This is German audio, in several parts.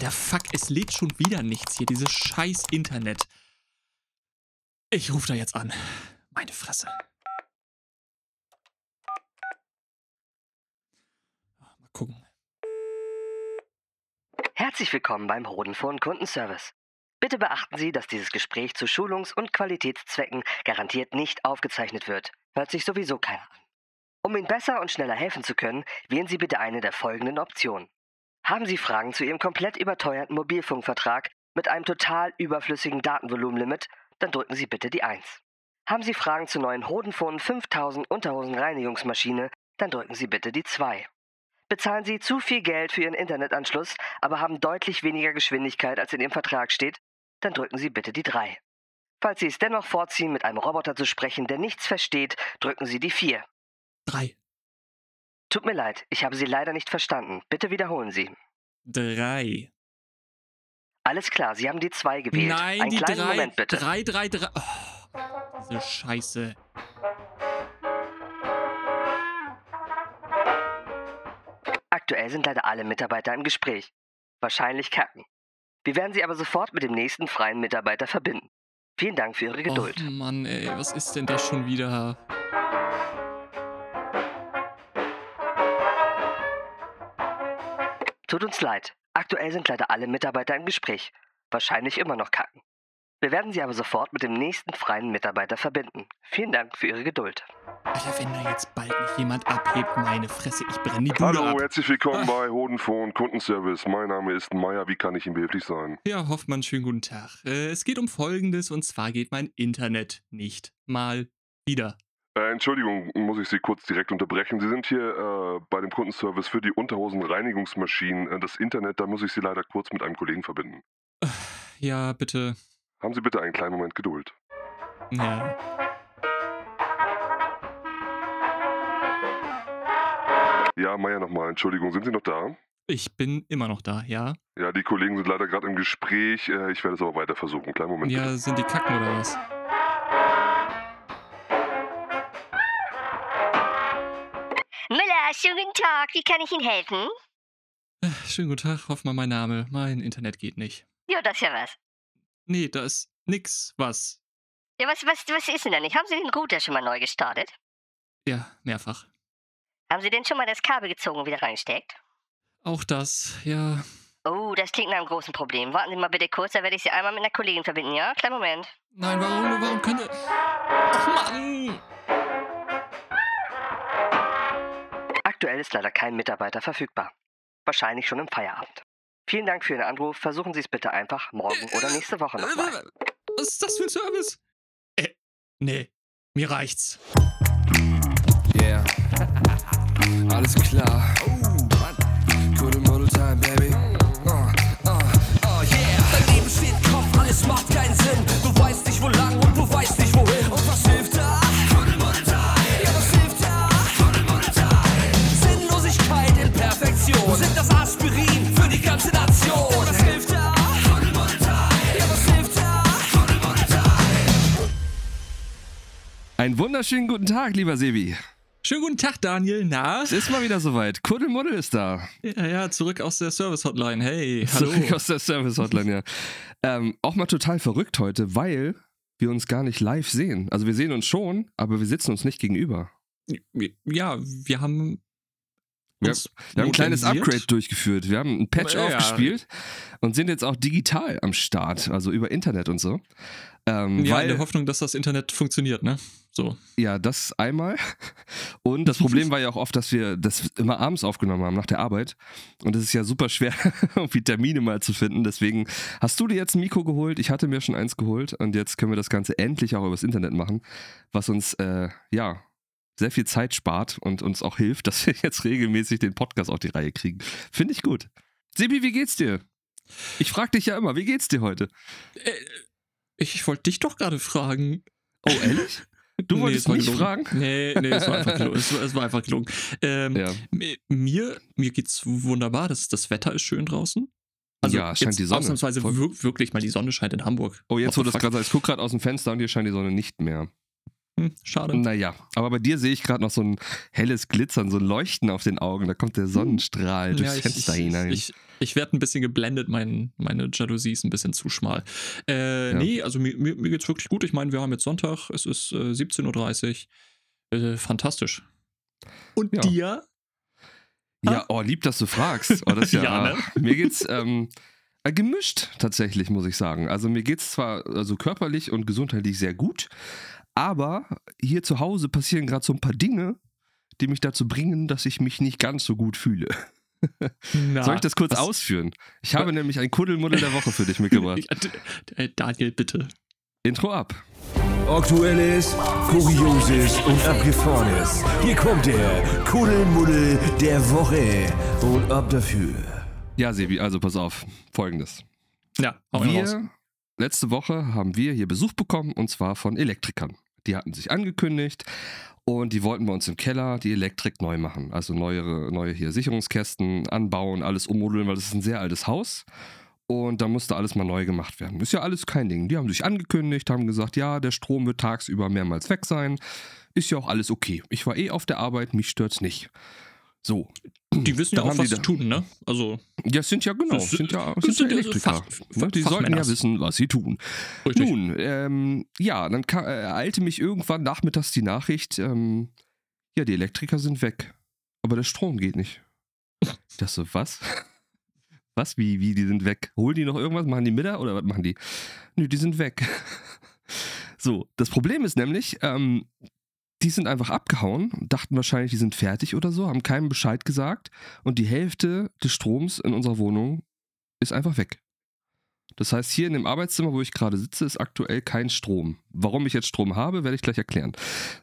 Alter, fuck, es lädt schon wieder nichts hier, dieses scheiß Internet. Ich rufe da jetzt an. Meine Fresse. Mal gucken. Herzlich willkommen beim Hodenphone Kundenservice. Bitte beachten Sie, dass dieses Gespräch zu Schulungs- und Qualitätszwecken garantiert nicht aufgezeichnet wird. Hört sich sowieso keiner an. Um Ihnen besser und schneller helfen zu können, wählen Sie bitte eine der folgenden Optionen. Haben Sie Fragen zu Ihrem komplett überteuerten Mobilfunkvertrag mit einem total überflüssigen Datenvolumenlimit, dann drücken Sie bitte die 1. Haben Sie Fragen zur neuen Hodenphone 5000 Unterhosenreinigungsmaschine, dann drücken Sie bitte die 2. Bezahlen Sie zu viel Geld für Ihren Internetanschluss, aber haben deutlich weniger Geschwindigkeit, als in Ihrem Vertrag steht, dann drücken Sie bitte die 3. Falls Sie es dennoch vorziehen, mit einem Roboter zu sprechen, der nichts versteht, drücken Sie die 4. Drei. Tut mir leid, ich habe Sie leider nicht verstanden. Bitte wiederholen Sie. Drei. Alles klar, Sie haben die 2 gewählt. Nein, Einen die kleinen drei. Moment bitte. Drei, drei, drei. Oh, diese Scheiße. Aktuell sind leider alle Mitarbeiter im Gespräch. Wahrscheinlich kacken. Wir werden Sie aber sofort mit dem nächsten freien Mitarbeiter verbinden. Vielen Dank für Ihre Geduld. Oh Mann, ey, was ist denn das schon wieder? Tut uns leid. Aktuell sind leider alle Mitarbeiter im Gespräch. Wahrscheinlich immer noch kacken. Wir werden Sie aber sofort mit dem nächsten freien Mitarbeiter verbinden. Vielen Dank für Ihre Geduld. Alter, wenn da jetzt bald nicht jemand abhebt, meine Fresse, ich brenne die Bude Hallo, ab. herzlich willkommen Ah. bei Hodenphone Kundenservice. Mein Name ist Meier. Wie kann ich Ihnen behilflich sein? Ja, Hoffmann, schönen guten Tag. Äh, es geht um Folgendes, und zwar geht mein Internet nicht mal wieder. Äh, Entschuldigung, muss ich Sie kurz direkt unterbrechen. Sie sind hier äh, bei dem Kundenservice für die Unterhosenreinigungsmaschinen. Äh, das Internet, da muss ich Sie leider kurz mit einem Kollegen verbinden. Ja, bitte. Haben Sie bitte einen kleinen Moment Geduld. Ja. Ja, Meier nochmal. Entschuldigung, sind Sie noch da? Ich bin immer noch da, ja? Ja, die Kollegen sind leider gerade im Gespräch. Äh, ich werde es aber weiter versuchen. Kleinen Moment. Ja, bitte. sind die kacken oder was? Schönen guten Tag. Wie kann ich Ihnen helfen? Äh, Schönen guten Tag, Hoffmann, mein Name. Mein Internet geht nicht. Ja, das ist ja was. Nee, da ist nix was. Ja, was, was, was ist denn da nicht? Haben Sie den Router schon mal neu gestartet? Ja, mehrfach. Haben Sie denn schon mal das Kabel gezogen und wieder reingesteckt? Auch das, ja. Oh, das klingt nach einem großen Problem. Warten Sie mal bitte kurz, da werde ich Sie einmal mit einer Kollegin verbinden, ja? Kleinen Moment. Nein, warum, warum könnte... Och, Mann! Aktuell ist leider kein Mitarbeiter verfügbar. Wahrscheinlich schon im Feierabend. Vielen Dank für Ihren Anruf. Versuchen Sie es bitte einfach morgen oder nächste Woche nochmal. Was ist das für ein Service? Äh, nee, mir reicht's. Yeah. Alles klar. Good Model Time, baby. Uh, uh, uh, yeah. Dein Leben steht Kopf, alles macht keinen Sinn. Einen wunderschönen guten Tag, lieber Sebi. Schönen guten Tag, Daniel. Na? Es ist mal wieder soweit. Kuddelmuddel ist da. Ja, ja, zurück aus der Service-Hotline. Hey, hallo. Zurück aus der Service-Hotline, ja. Ähm, auch mal total verrückt heute, weil wir uns gar nicht live sehen. Also wir sehen uns schon, aber wir sitzen uns nicht gegenüber. Ja, wir haben. Wir, wir haben ein kleines. Upgrade durchgeführt. Wir haben ein Patch Ja. aufgespielt und sind jetzt auch digital am Start, also über Internet und so. Ähm, Ja, in weil, der Hoffnung, dass das Internet funktioniert, ne? So. Ja, das einmal. Und das Problem war ja auch oft, dass wir das immer abends aufgenommen haben, nach der Arbeit. Und es ist ja super schwer, irgendwie Termine mal zu finden. Deswegen hast du dir jetzt ein Mikro geholt. Ich hatte mir schon eins geholt. Und jetzt können wir das Ganze endlich auch übers Internet machen, was uns, äh, ja, sehr viel Zeit spart und uns auch hilft, dass wir jetzt regelmäßig den Podcast auf die Reihe kriegen. Finde ich gut. Sebi, wie geht's dir? Ich frag dich ja immer, wie geht's dir heute? Äh, ich wollte dich doch gerade fragen. Oh, ehrlich? Du Nee, wolltest mich fragen? Nee, nee, es war einfach gelogen. Es war, es war einfach gelogen. Ähm, Ja. mi- Mir, mir geht's wunderbar. Das, das Wetter ist schön draußen. Also Ja, scheint jetzt die Sonne. Ausnahmsweise wir, wirklich mal die Sonne scheint in Hamburg. Oh, jetzt the das gerade ich guck gerade aus dem Fenster und hier scheint die Sonne nicht mehr. Hm, schade. Naja, aber bei dir sehe ich gerade noch so ein helles Glitzern, so ein Leuchten auf den Augen. Da kommt der Sonnenstrahl durchs Ja, Fenster ich, hinein. Ich, ich werde ein bisschen geblendet, mein, meine Jalousie ist ein bisschen zu schmal. Äh, Ja. Nee, also mir, mir, mir geht's wirklich gut. Ich meine, wir haben jetzt Sonntag, es ist äh, 17.30 Uhr. Äh, fantastisch. Und Ja. dir? ja, oh, lieb, dass du fragst. Oh, das ist ja, Ja, ne? Mir geht's ähm, äh, gemischt tatsächlich, muss ich sagen. Also mir geht's zwar also körperlich und gesundheitlich sehr gut, aber hier zu Hause passieren gerade so ein paar Dinge, die mich dazu bringen, dass ich mich nicht ganz so gut fühle. Na, Soll ich das kurz was- ausführen? Ich habe nämlich ein Kuddelmuddel der Woche für dich mitgebracht. Äh, Daniel, bitte. Intro ab. Aktuelles, Kurioses und Abgefahrenes. Hier kommt der Kuddelmuddel der Woche. Und ab dafür. Ja, Sebi, also pass auf. Folgendes. Ja, hau ihn raus. Wir, letzte Woche haben wir hier Besuch bekommen und zwar von Elektrikern. Die hatten sich angekündigt und die wollten bei uns im Keller die Elektrik neu machen. Also neuere, neue hier Sicherungskästen anbauen, alles ummodeln, weil das ist ein sehr altes Haus. Und da musste alles mal neu gemacht werden. Ist ja alles kein Ding. Die haben sich angekündigt, haben gesagt, ja, der Strom wird tagsüber mehrmals weg sein. Ist ja auch alles okay. Ich war eh auf der Arbeit, mich stört's nicht. So. Die wissen ja auch, was sie tun, ne? Also, Ja, sind ja genau, Das sind- ja, sind sind ja Elektriker. Fach- Ne, die sollten ja wissen, was sie tun. richtig. Nun, ähm, ja, dann ka- äh, ereilte mich irgendwann nachmittags die Nachricht, ähm, ja, die Elektriker sind weg, aber der Strom geht nicht. Ich dachte so, was? Was, wie, wie, die sind weg? Holen die noch irgendwas? Machen die Mittag oder was machen die? Nö, die sind weg. So, das Problem ist nämlich, ähm, die sind einfach abgehauen, dachten wahrscheinlich, die sind fertig oder so, haben keinem Bescheid gesagt und die Hälfte des Stroms in unserer Wohnung ist einfach weg. Das heißt, hier in dem Arbeitszimmer, wo ich gerade sitze, ist aktuell kein Strom. Warum ich jetzt Strom habe, werde ich gleich erklären.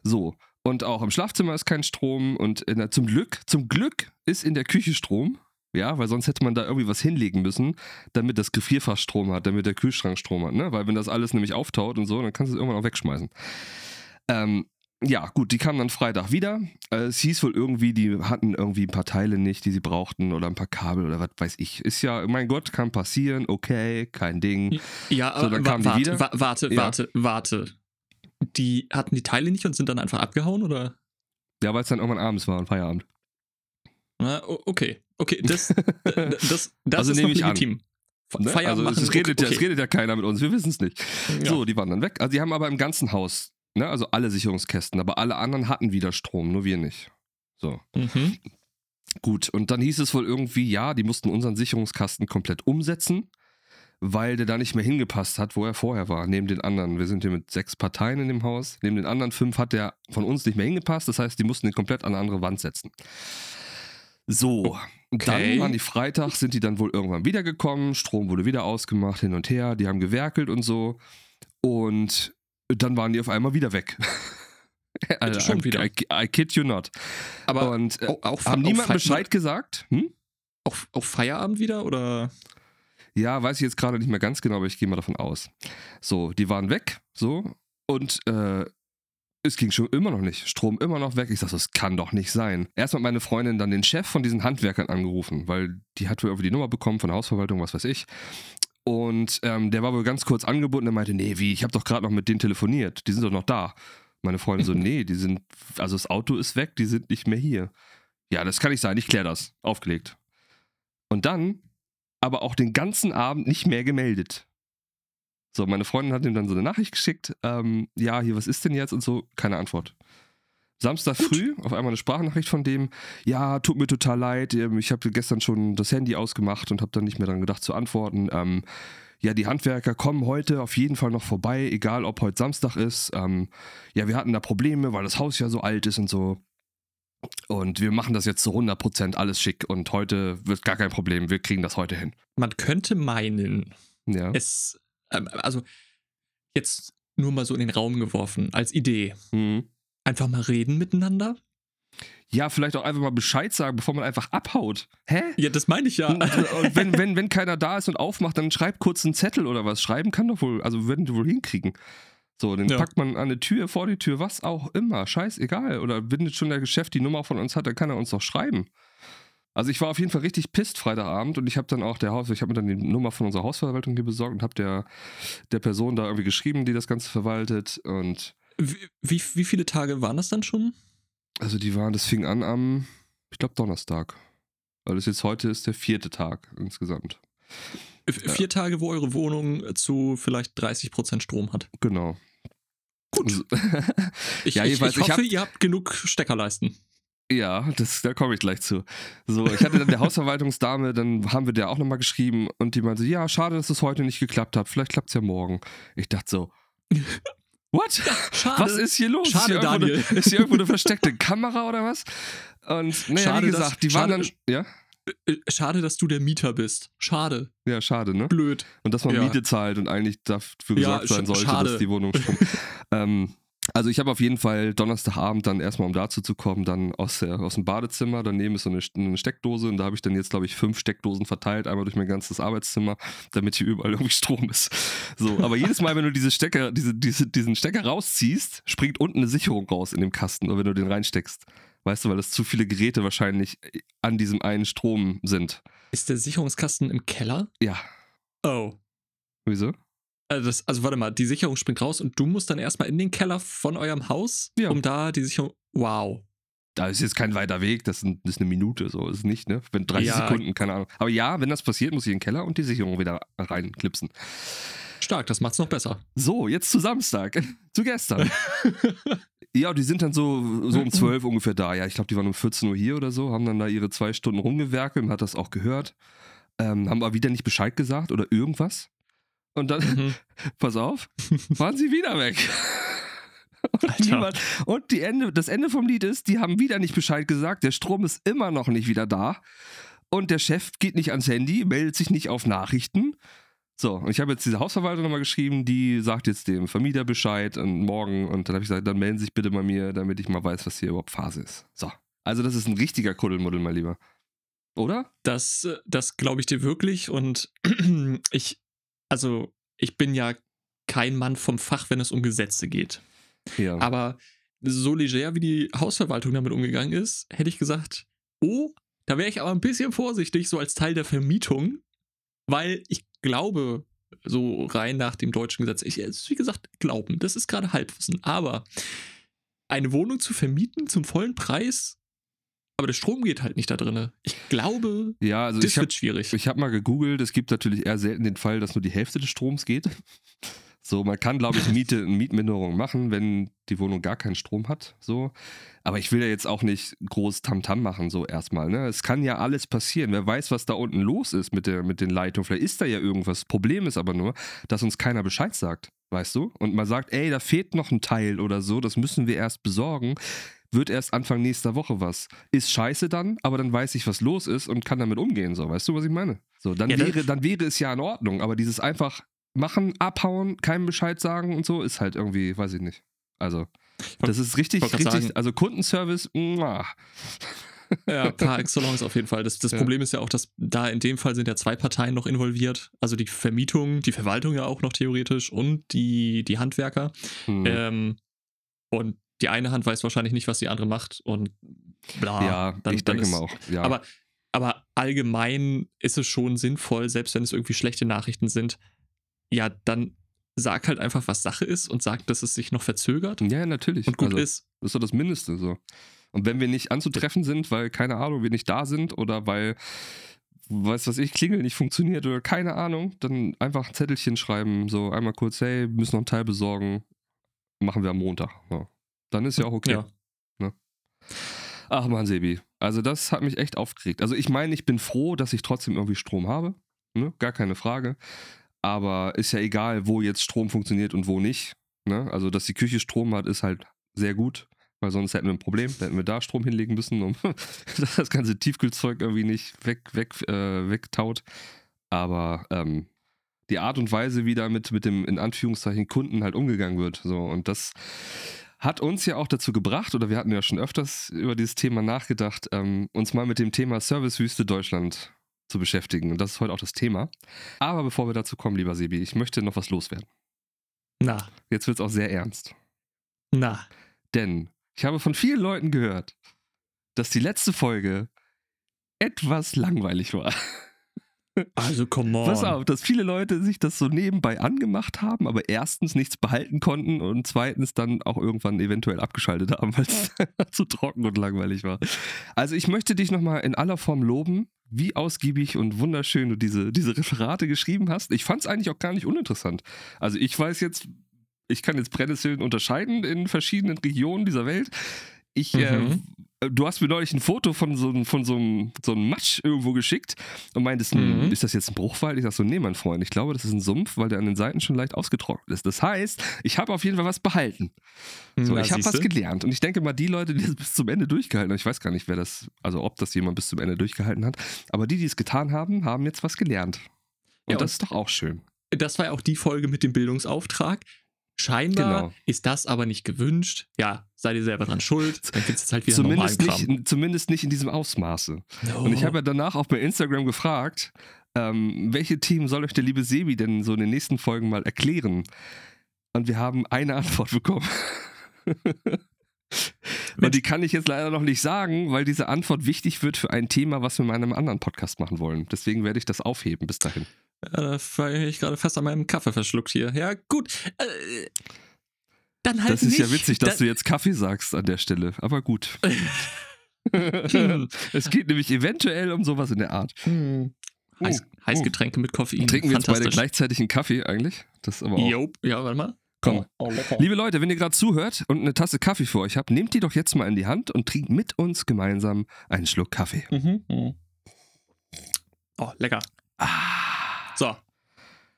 So, und auch im Schlafzimmer ist kein Strom und der, zum Glück, zum Glück ist in der Küche Strom. Ja, weil sonst hätte man da irgendwie was hinlegen müssen, damit das Gefrierfach Strom hat, damit der Kühlschrank Strom hat, ne? Weil wenn das alles nämlich auftaut und so, dann kannst du es irgendwann auch wegschmeißen. Ähm, ja, gut, die kamen dann Freitag wieder. Äh, es hieß wohl irgendwie, die hatten irgendwie ein paar Teile nicht, die sie brauchten oder ein paar Kabel oder was weiß ich. Ist ja, mein Gott, kann passieren, okay, kein Ding. Ja, So, aber dann wa kamen die warte, wieder. wa warte, Ja. warte, warte. Die hatten die Teile nicht und sind dann einfach abgehauen, oder? Ja, weil es dann irgendwann abends war und Feierabend. Na, okay. Okay, das, das, das Also ist nehme ich an. legitim. Fe- Ne? Feierabend also es, redet okay, ja, es redet ja keiner mit uns, wir wissen es nicht. Ja. So, die waren dann weg. Also die haben aber im ganzen Haus, ne, also alle Sicherungskästen, aber alle anderen hatten wieder Strom, nur wir nicht. So, Mhm. gut. Und dann hieß es wohl irgendwie, ja, die mussten unseren Sicherungskasten komplett umsetzen, weil der da nicht mehr hingepasst hat, wo er vorher war, neben den anderen. Wir sind hier mit sechs Parteien in dem Haus. Neben den anderen fünf hat der von uns nicht mehr hingepasst. Das heißt, die mussten den komplett an eine andere Wand setzen. So, Okay. dann waren die Freitag, sind die dann wohl irgendwann wiedergekommen. Strom wurde wieder ausgemacht, hin und her. Die haben gewerkelt und so. Und dann waren die auf einmal wieder weg. Also, schon wieder. I, I kid you not. Aber und äh, auch, auch, haben niemand Bescheid gesagt? Hm? Auch, auch Feierabend wieder, oder? Ja, weiß ich jetzt gerade nicht mehr ganz genau, aber ich gehe mal davon aus. So, die waren weg, so, und äh, es ging schon immer noch nicht. Strom immer noch weg. Ich sag so, das kann doch nicht sein. Erst hat meine Freundin dann den Chef von diesen Handwerkern angerufen, weil die hat wohl irgendwie die Nummer bekommen von der Hausverwaltung, was weiß ich. Und ähm, der war wohl ganz kurz angebunden. Der meinte, nee, wie, ich habe doch gerade noch mit denen telefoniert. Die sind doch noch da. Meine Freundin so, nee, die sind, also das Auto ist weg, die sind nicht mehr hier. Ja, das kann nicht sein, ich klär das. Aufgelegt. Und dann aber auch den ganzen Abend nicht mehr gemeldet. So, meine Freundin hat ihm dann so eine Nachricht geschickt, ähm, ja, hier, was ist denn jetzt und so, keine Antwort. Samstag früh auf einmal eine Sprachnachricht von dem, ja, tut mir total leid, ich habe gestern schon das Handy ausgemacht und habe dann nicht mehr dran gedacht zu antworten. Ähm, ja, die Handwerker kommen heute auf jeden Fall noch vorbei, egal ob heute Samstag ist. Ähm, ja, wir hatten da Probleme, weil das Haus ja so alt ist und so. Und wir machen das jetzt zu 100% alles schick und heute wird gar kein Problem, wir kriegen das heute hin. Man könnte meinen, Ja. es, ähm, also jetzt nur mal so in den Raum geworfen, als Idee. Mhm. Einfach mal reden miteinander? Ja, vielleicht auch einfach mal Bescheid sagen, bevor man einfach abhaut. Hä? Ja, das meine ich ja. Und, und wenn, wenn, wenn keiner da ist und aufmacht, dann schreib kurz einen Zettel oder was. Schreiben kann doch wohl, also würden die wohl hinkriegen. So, den Ja. packt man an eine Tür, vor die Tür, was auch immer. Scheißegal. Oder wenn jetzt schon der Geschäft die Nummer von uns hat, dann kann er uns doch schreiben. Also ich war auf jeden Fall richtig pisst Freitagabend und ich habe dann auch der Haus, ich habe mir dann die Nummer von unserer Hausverwaltung hier besorgt und habe der, der Person da irgendwie geschrieben, die das Ganze verwaltet und Wie, wie, wie viele Tage waren das dann schon? Also die waren, das fing an am, ich glaube, Donnerstag. Weil das jetzt heute ist der vierte Tag insgesamt. Vier Tage, wo eure Wohnung zu vielleicht 30% Strom hat. Genau. Gut. Also- Ich, Ja, ich ich hoffe, hab- ihr habt genug Steckerleisten. Ja, das, da komme ich gleich zu. So, ich hatte dann der Hausverwaltungsdame, dann haben wir der auch nochmal geschrieben und die meinte, ja, schade, dass es heute nicht geklappt hat. Vielleicht klappt es ja morgen. Ich dachte so, what? Schade. Was ist hier los? Schade, ist, hier irgendwo Daniel. Eine, ist hier irgendwo eine versteckte Kamera oder was? Und naja, Schade, wie dass- gesagt, die waren schade- dann. Ja? Äh, Schade, dass du der Mieter bist. Schade. Ja, schade, ne? Blöd. Und dass man Ja. Miete zahlt und eigentlich dafür Ja, gesorgt sein sch- sollte, schade. dass die Wohnung ähm, also ich habe auf jeden Fall Donnerstagabend dann erstmal, um dazu zu kommen, dann aus, der, aus dem Badezimmer, daneben ist so eine, eine Steckdose und da habe ich dann jetzt, glaube ich, fünf Steckdosen verteilt, einmal durch mein ganzes Arbeitszimmer, damit hier überall irgendwie Strom ist. So, aber jedes Mal, wenn du diese Stecker, diese, diese, diesen Stecker rausziehst, springt unten eine Sicherung raus in dem Kasten, oder wenn du den reinsteckst. Weißt du, weil das zu viele Geräte wahrscheinlich an diesem einen Strom sind. Ist der Sicherungskasten im Keller? Ja. Oh. Wieso? Also, das, also warte mal, die Sicherung springt raus und du musst dann erstmal in den Keller von eurem Haus, Ja. um da die Sicherung. Wow. Da ist jetzt kein weiter Weg, das ist das ist eine Minute, so ist es nicht, ne? Wenn 30 Ja. Sekunden, keine Ahnung. Aber ja, wenn das passiert, muss ich in den Keller und die Sicherung wieder reinklipsen. Stark, das macht's noch besser. So, jetzt zu Samstag, zu gestern. ja, die sind dann so, so um 12 ungefähr da. Ja, ich glaube, die waren um 14 Uhr hier oder so, haben dann da ihre zwei Stunden rumgewerkelt, man hat das auch gehört. Ähm, haben aber wieder nicht Bescheid gesagt oder irgendwas. Und dann, Mhm. pass auf, waren sie wieder weg. Und, niemand, und die Ende, das Ende vom Lied ist, die haben wieder nicht Bescheid gesagt, der Strom ist immer noch nicht wieder da. Und der Chef geht nicht ans Handy, meldet sich nicht auf Nachrichten. So, und ich habe jetzt diese Hausverwaltung nochmal geschrieben, die sagt jetzt dem Vermieter Bescheid und morgen. Und dann habe ich gesagt, dann melden Sie sich bitte bei mir, damit ich mal weiß, was hier überhaupt Phase ist. So. Also, das ist ein richtiger Kuddelmuddel, mein Lieber. Oder? Das, äh, das glaube ich dir wirklich. Und ich, also, ich bin ja kein Mann vom Fach, wenn es um Gesetze geht. Ja. Aber so leger, wie die Hausverwaltung damit umgegangen ist, hätte ich gesagt, oh, da wäre ich aber ein bisschen vorsichtig, so als Teil der Vermietung, weil ich glaube, so rein nach dem deutschen Gesetz, ich, wie gesagt, Glauben, das ist gerade Halbwissen, aber eine Wohnung zu vermieten zum vollen Preis, aber der Strom geht halt nicht da drinne. Ich glaube, ja, also das habe wird schwierig. Ich habe mal gegoogelt, es gibt natürlich eher selten den Fall, dass nur die Hälfte des Stroms geht. So, man kann, glaube ich, Miete, Mietminderung machen, wenn die Wohnung gar keinen Strom hat. So. Aber ich will ja jetzt auch nicht groß Tamtam machen, so erstmal. Ne? Es kann ja alles passieren. Wer weiß, was da unten los ist mit, der, mit den Leitungen. Vielleicht ist da ja irgendwas. Problem ist aber nur, dass uns keiner Bescheid sagt. Weißt du? Und man sagt, ey, da fehlt noch ein Teil oder so, das müssen wir erst besorgen. Wird erst Anfang nächster Woche was. Ist scheiße dann, aber dann weiß ich, was los ist und kann damit umgehen. So, weißt du, was ich meine? So, dann, Ja, wäre, dann wäre es ja in Ordnung. Aber dieses einfach machen, abhauen, keinem Bescheid sagen und so, ist halt irgendwie, weiß ich nicht. Also, das ist richtig, richtig, sagen- also Kundenservice, muah. Ja, par excellence auf jeden Fall. Das, das Ja. Problem ist ja auch, dass da in dem Fall sind ja zwei Parteien noch involviert. Also die Vermietung, die Verwaltung ja auch noch theoretisch und die, die Handwerker. Hm. Ähm, und die eine Hand weiß wahrscheinlich nicht, was die andere macht und bla. ja, dann- ich denke ist- mal auch. Ja. Aber, aber allgemein ist es schon sinnvoll, selbst wenn es irgendwie schlechte Nachrichten sind, ja, dann sag halt einfach, was Sache ist und sag, dass es sich noch verzögert ja, natürlich. und gut also, ist. Das ist doch das Mindeste so. Und wenn wir nicht anzutreffen sind, weil, keine Ahnung, wir nicht da sind oder weil, weiß was ich, Klingel nicht funktioniert oder keine Ahnung, dann einfach ein Zettelchen schreiben, so einmal kurz, hey, wir müssen noch einen Teil besorgen, machen wir am Montag. So. Dann ist ja auch okay. Ja. Ach man, Sebi. Also das hat mich echt aufgeregt. Also ich meine, ich bin froh, dass ich trotzdem irgendwie Strom habe. Ne? Gar keine Frage. Aber ist ja egal, wo jetzt Strom funktioniert und wo nicht. Ne? Also, dass die Küche Strom hat, ist halt sehr gut. Weil sonst hätten wir ein Problem. Da hätten wir da Strom hinlegen müssen, um dass das ganze Tiefkühlzeug irgendwie nicht weg, weg, äh, wegtaut. Aber ähm, die Art und Weise, wie da mit, mit dem in Anführungszeichen Kunden halt umgegangen wird. So, und das hat uns ja auch dazu gebracht, oder wir hatten ja schon öfters über dieses Thema nachgedacht, ähm, uns mal mit dem Thema Servicewüste Deutschland zu beschäftigen. Und das ist heute auch das Thema. Aber bevor wir dazu kommen, lieber Sebi, ich möchte noch was loswerden. Na, Jetzt wird es auch sehr ernst. na. Denn ich habe von vielen Leuten gehört, dass die letzte Folge etwas langweilig war. Also, come on. Pass auf, dass viele Leute sich das so nebenbei angemacht haben, aber erstens nichts behalten konnten und zweitens dann auch irgendwann eventuell abgeschaltet haben, weil es zu trocken und langweilig war. Also ich möchte dich nochmal in aller Form loben, wie ausgiebig und wunderschön du diese, diese Referate geschrieben hast. Ich fand es eigentlich auch gar nicht uninteressant. Also ich weiß jetzt, ich kann jetzt Brennnesseln unterscheiden in verschiedenen Regionen dieser Welt. Ich, Mhm. äh, du hast mir neulich ein Foto von so, einem- von so, einem, so einem Matsch irgendwo geschickt und meintest, hm, Mhm. ist das jetzt ein Bruchwald? Ich sag so, nee, mein Freund, ich glaube, das ist ein Sumpf, weil der an den Seiten schon leicht ausgetrocknet ist. Das heißt, ich habe auf jeden Fall was behalten. So, Na, ich habe was gelernt. Und ich denke mal, die Leute, die das bis zum Ende durchgehalten haben, ich weiß gar nicht, wer das, also ob das jemand bis zum Ende durchgehalten hat, aber die, die es getan haben, haben jetzt was gelernt. Und Ja, das ist doch auch schön. Das war ja auch die Folge mit dem Bildungsauftrag. Scheinbar Genau. ist das aber nicht gewünscht. Ja, seid ihr selber dran schuld. Dann gibt es halt wieder Zumindest nicht, zumindest nicht in diesem Ausmaße. No. Und ich habe ja danach auch bei Instagram gefragt, ähm, welche Themen soll euch der liebe Sebi denn so in den nächsten Folgen mal erklären? Und wir haben eine Antwort bekommen. Und die kann ich jetzt leider noch nicht sagen, weil diese Antwort wichtig wird für ein Thema, was wir in einem anderen Podcast machen wollen. Deswegen werde ich das aufheben bis dahin. Ja, da war ich gerade fast an meinem Kaffee verschluckt hier. Ja, gut. Äh, dann halt Das ist nicht. ja witzig, dass Da- du jetzt Kaffee sagst an der Stelle. Aber gut. Es geht nämlich eventuell um sowas in der Art. Hm. Heiß, Oh, Heißgetränke mit Koffein. Trinken wir jetzt beide gleichzeitig einen Kaffee eigentlich? Das ist aber auch. Jop. Ja, warte mal. Komm. Oh, lecker. Liebe Leute, wenn ihr gerade zuhört und eine Tasse Kaffee für euch habt, nehmt die doch jetzt mal in die Hand und trinkt mit uns gemeinsam einen Schluck Kaffee. Mhm. mhm. Oh, lecker. Ah, So.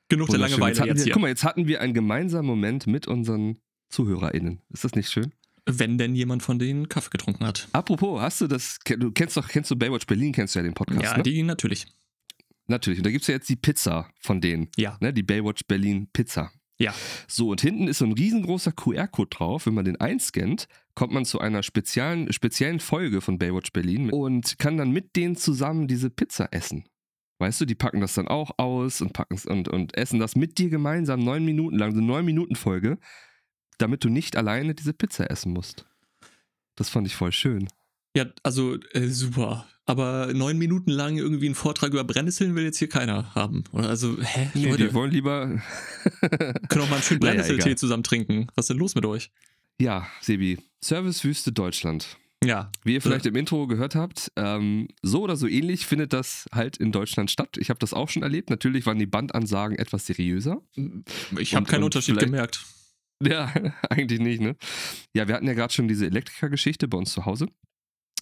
Genug der. Langeweile jetzt hatten jetzt hier. Guck mal, jetzt hatten wir einen gemeinsamen Moment mit unseren ZuhörerInnen. Ist das nicht schön? Wenn denn jemand von denen Kaffee getrunken hat. Apropos, hast du das, du kennst doch, kennst du Baywatch Berlin, kennst du ja den Podcast, ja, ne? die natürlich. Natürlich. Und da gibt es ja jetzt die Pizza von denen. Ja. Ne? Die Baywatch Berlin Pizza. Ja. So, und hinten ist so ein riesengroßer QR-Code drauf. Wenn man den einscannt, kommt man zu einer speziellen, speziellen Folge von Baywatch Berlin und kann dann mit denen zusammen diese Pizza essen. Weißt du, die packen das dann auch aus und, packen's und, und essen das mit dir gemeinsam neun Minuten lang, so eine neun Minuten Folge, damit du nicht alleine diese Pizza essen musst. Das fand ich voll schön. Ja, also äh, super. Aber neun Minuten lang irgendwie einen Vortrag über Brennnesseln will jetzt hier keiner haben. Oder also, hä? Nee, Leute, die wollen lieber. können auch mal einen schönen Naja, Brennnesseltee egal. zusammen trinken. Was ist denn los mit euch? ja, Sebi. Servicewüste Deutschland. Ja. Wie ihr vielleicht im Intro gehört habt, ähm, so oder so ähnlich findet das halt in Deutschland statt. Ich habe das auch schon erlebt. Natürlich waren die Bandansagen etwas seriöser. Ich habe keinen Unterschied gemerkt. Ja, eigentlich nicht, ne? Ja, wir hatten ja gerade schon diese Elektriker-Geschichte bei uns zu Hause.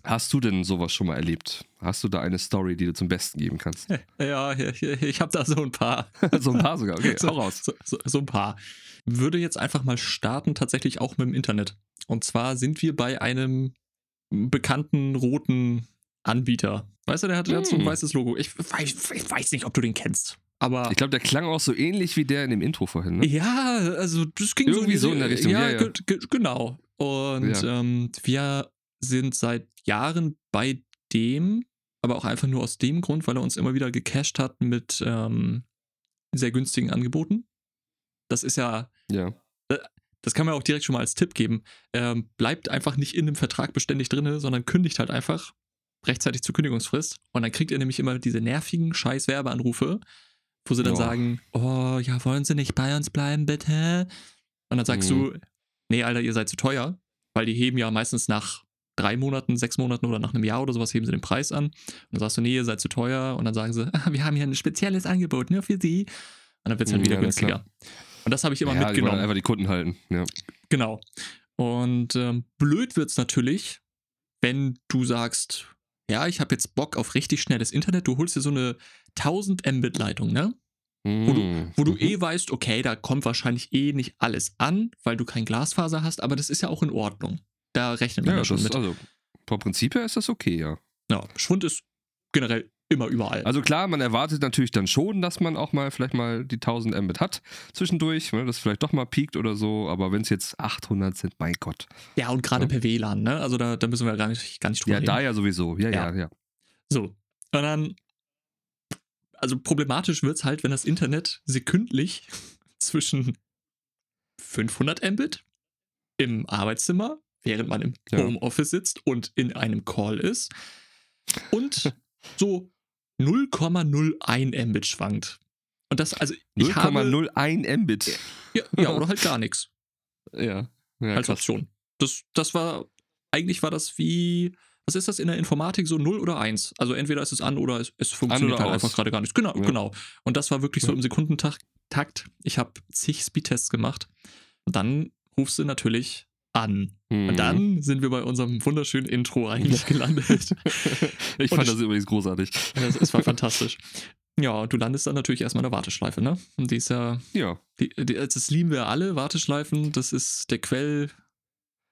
Hast du denn sowas schon mal erlebt? Hast du da eine Story, die du zum Besten geben kannst? Ja, hier- ich habe da so ein paar. so ein paar sogar. Okay, so, raus. So, so, so ein paar. Würde jetzt einfach mal starten, tatsächlich auch mit dem Internet. Und zwar sind wir bei einem bekannten roten Anbieter. Weißt du, der hat, der hat so ein Hm. weißes Logo. Ich weiß, ich weiß nicht, ob du den kennst. Aber Ich glaube, der klang auch so ähnlich wie der in dem Intro vorhin, ne? ja, also das ging Irgendwie so so in der Richtung, ja, ja. ge- genau. Und Ja. ähm, wir sind seit Jahren bei dem, aber auch einfach nur aus dem Grund, weil er uns immer wieder gecasht hat mit ähm, sehr günstigen Angeboten. Das ist ja, Ja. Das kann man auch direkt schon mal als Tipp geben. Ähm, bleibt einfach nicht in dem Vertrag beständig drin, sondern kündigt halt einfach rechtzeitig zur Kündigungsfrist. Und dann kriegt ihr nämlich immer diese nervigen scheiß Werbeanrufe, wo sie dann Boah. sagen, oh, ja, wollen Sie nicht bei uns bleiben, bitte? Und dann sagst Mhm. du, nee, Alter, ihr seid zu teuer, weil die heben ja meistens nach drei Monaten, sechs Monaten oder nach einem Jahr oder sowas heben sie den Preis an. Und dann sagst du, nee, ihr seid zu teuer. Und dann sagen sie, ah, wir haben hier ein spezielles Angebot nur für Sie. Und dann wird es dann Mhm, wieder ja, günstiger. Und das habe ich immer ja, die mitgenommen. einfach die Kunden halten. Ja. Genau. Und ähm, blöd wird's natürlich, wenn du sagst, ja, ich habe jetzt Bock auf richtig schnelles Internet. Du holst dir so eine 1000 Mbit-Leitung, ne? Wo du, Mhm. wo du Mhm. eh weißt, okay, da kommt wahrscheinlich eh nicht alles an, weil du kein Glasfaser hast, aber das ist ja auch in Ordnung. Da rechnet man Ja, ja schon mit. also vom Prinzip her ist das okay, ja. Ja, Schwund ist generell immer überall. Also klar, man erwartet natürlich dann schon, dass man auch mal vielleicht mal die 1000 Mbit hat zwischendurch, ne, das vielleicht doch mal piekt oder so, aber wenn es jetzt 800 sind, mein Gott. ja, und gerade Ja. per WLAN, ne? Also da, da müssen wir gar nicht, gar nicht drüber Ja, reden. da ja sowieso. Ja, ja, Ja. ja. So. Und dann, also problematisch wird es halt, wenn das Internet sekündlich zwischen 500 Mbit im Arbeitszimmer, während man im Ja. Homeoffice sitzt und in einem Call ist, und so 0,01 Mbit schwankt. Und das, also ich habe, 0,01 Mbit. ja, ja, oder halt gar nichts Ja. ja als krass. Option. Das, das war, eigentlich war das wie, was ist das in der Informatik, so 0 oder 1? Also entweder ist es an oder es, es funktioniert oder halt aus. einfach gerade gar nichts. Genau, Ja. genau. Und das war wirklich so im Sekundentakt. Takt. Ich habe zig Speedtests gemacht. Und dann rufst du natürlich an. Und dann sind wir bei unserem wunderschönen Intro eigentlich gelandet. ich fand es- das übrigens großartig. Es, es war fantastisch. Ja, und du landest dann natürlich erstmal in der Warteschleife, ne? Und die ist ja, Ja. die, die, das lieben wir alle, Warteschleifen, das ist der Quell.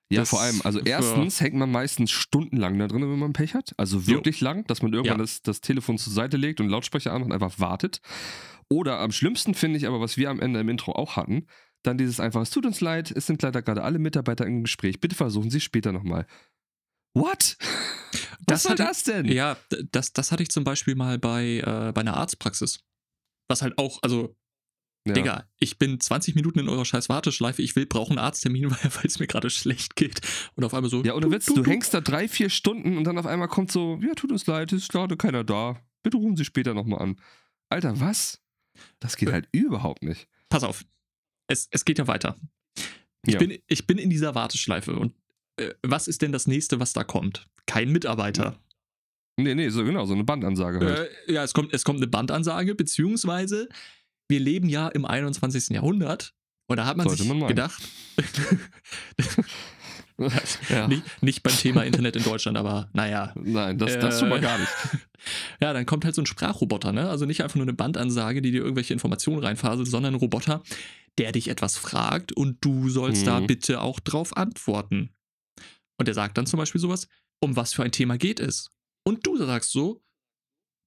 Ja, Das- vor allem, also erstens hängt man meistens stundenlang da drin, wenn man Pech hat. Also wirklich lang, dass man irgendwann Ja. das, das Telefon zur Seite legt und Lautsprecher an und einfach wartet. Oder am schlimmsten finde ich aber, was wir am Ende im Intro auch hatten, dann dieses einfach, es tut uns leid, es sind leider gerade alle Mitarbeiter im Gespräch, bitte versuchen Sie es später nochmal. What? Was Das soll hatte- das denn? Ja, das, das hatte ich zum Beispiel mal bei, äh, bei einer Arztpraxis. Was halt auch, also, Ja. Digga, ich bin 20 Minuten in eurer scheiß Warteschleife, ich will, brauche einen Arzttermin, weil es mir gerade schlecht geht. Und auf einmal so. Ja, ohne du, Witz, du, du du. hängst da drei, vier Stunden und dann auf einmal kommt so, ja, tut uns leid, ist gerade keiner da. Bitte rufen Sie später nochmal an. Alter, was? Das geht Äh. halt überhaupt nicht. Pass auf. Es, es geht ja weiter. Ich, Ja. bin, ich bin in dieser Warteschleife und äh, was ist denn das nächste, was da kommt? Kein Mitarbeiter. Nee, nee, so genau, so eine Bandansage halt. Äh, ja, es kommt, es kommt eine Bandansage, beziehungsweise wir leben ja im 21. Jahrhundert und da hat man Sollte sich man gedacht, ja. nicht, nicht beim Thema Internet in Deutschland, aber naja. Nein, das, das schon mal Äh, gar nicht. Ja, dann kommt halt so ein Sprachroboter, ne? Also nicht einfach nur eine Bandansage, die dir irgendwelche Informationen reinfaselt, sondern ein Roboter, der dich etwas fragt und du sollst da Mhm. bitte auch drauf antworten. Und der sagt dann zum Beispiel sowas, um was für ein Thema geht es? Und du sagst so,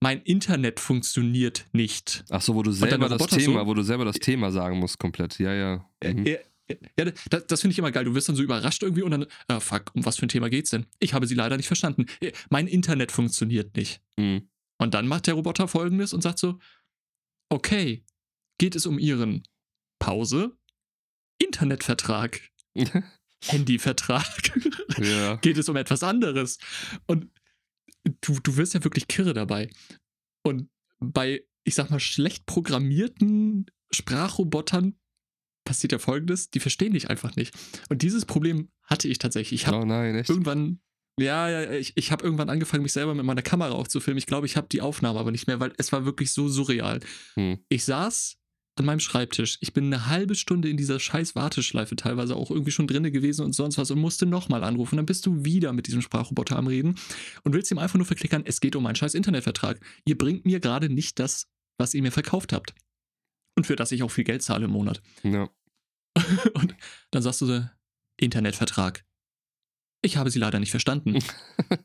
mein Internet funktioniert nicht. Ach so, wo du selber das Thema, so? wo du selber das Thema sagen musst komplett. Ja, ja. Mhm. Ja, das, das finde ich immer geil. Du wirst dann so überrascht irgendwie und dann, ah, fuck, um was für ein Thema geht's denn? Ich habe sie leider nicht verstanden. Äh, Mein Internet funktioniert nicht. Mhm. Und dann macht der Roboter folgendes und sagt so: Okay, geht es um Ihren Pause, Internetvertrag, Handyvertrag? ja. geht es um etwas anderes? Und du, du wirst ja wirklich kirre dabei. Und bei, ich sag mal, schlecht programmierten Sprachrobotern passiert ja folgendes: die verstehen dich einfach nicht. Und dieses Problem hatte ich tatsächlich. Ich habe Oh nein, echt. irgendwann, ja, ja, ich, ich habe irgendwann angefangen, mich selber mit meiner Kamera aufzufilmen. Ich glaube, ich habe die Aufnahme aber nicht mehr, weil es war wirklich so surreal. Hm. Ich saß an meinem Schreibtisch. Ich bin eine halbe Stunde in dieser scheiß Warteschleife teilweise auch irgendwie schon drinne gewesen und sonst was und musste nochmal anrufen. Dann bist du wieder mit diesem Sprachroboter am Reden und willst ihm einfach nur verklickern, es geht um einen scheiß Internetvertrag. Ihr bringt mir gerade nicht das, was ihr mir verkauft habt. Und für das ich auch viel Geld zahle im Monat. Ja. Und dann sagst du so, Internetvertrag. Ich habe sie leider nicht verstanden.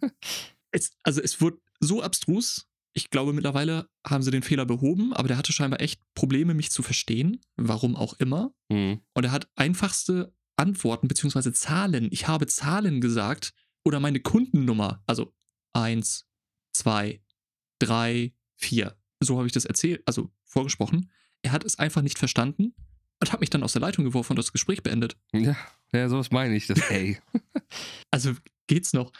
es, also es wurde so abstrus. Ich glaube, mittlerweile haben sie den Fehler behoben, aber der hatte scheinbar echt Probleme, mich zu verstehen. Warum auch immer. Hm. Und er hat einfachste Antworten bzw. Zahlen. Ich habe Zahlen gesagt oder meine Kundennummer. Also eins, zwei, drei, vier. So habe ich das erzählt, also vorgesprochen. Er hat es einfach nicht verstanden und hat mich dann aus der Leitung geworfen und das Gespräch beendet. Ja, ja, sowas meine ich. Das, ey. Also geht's noch.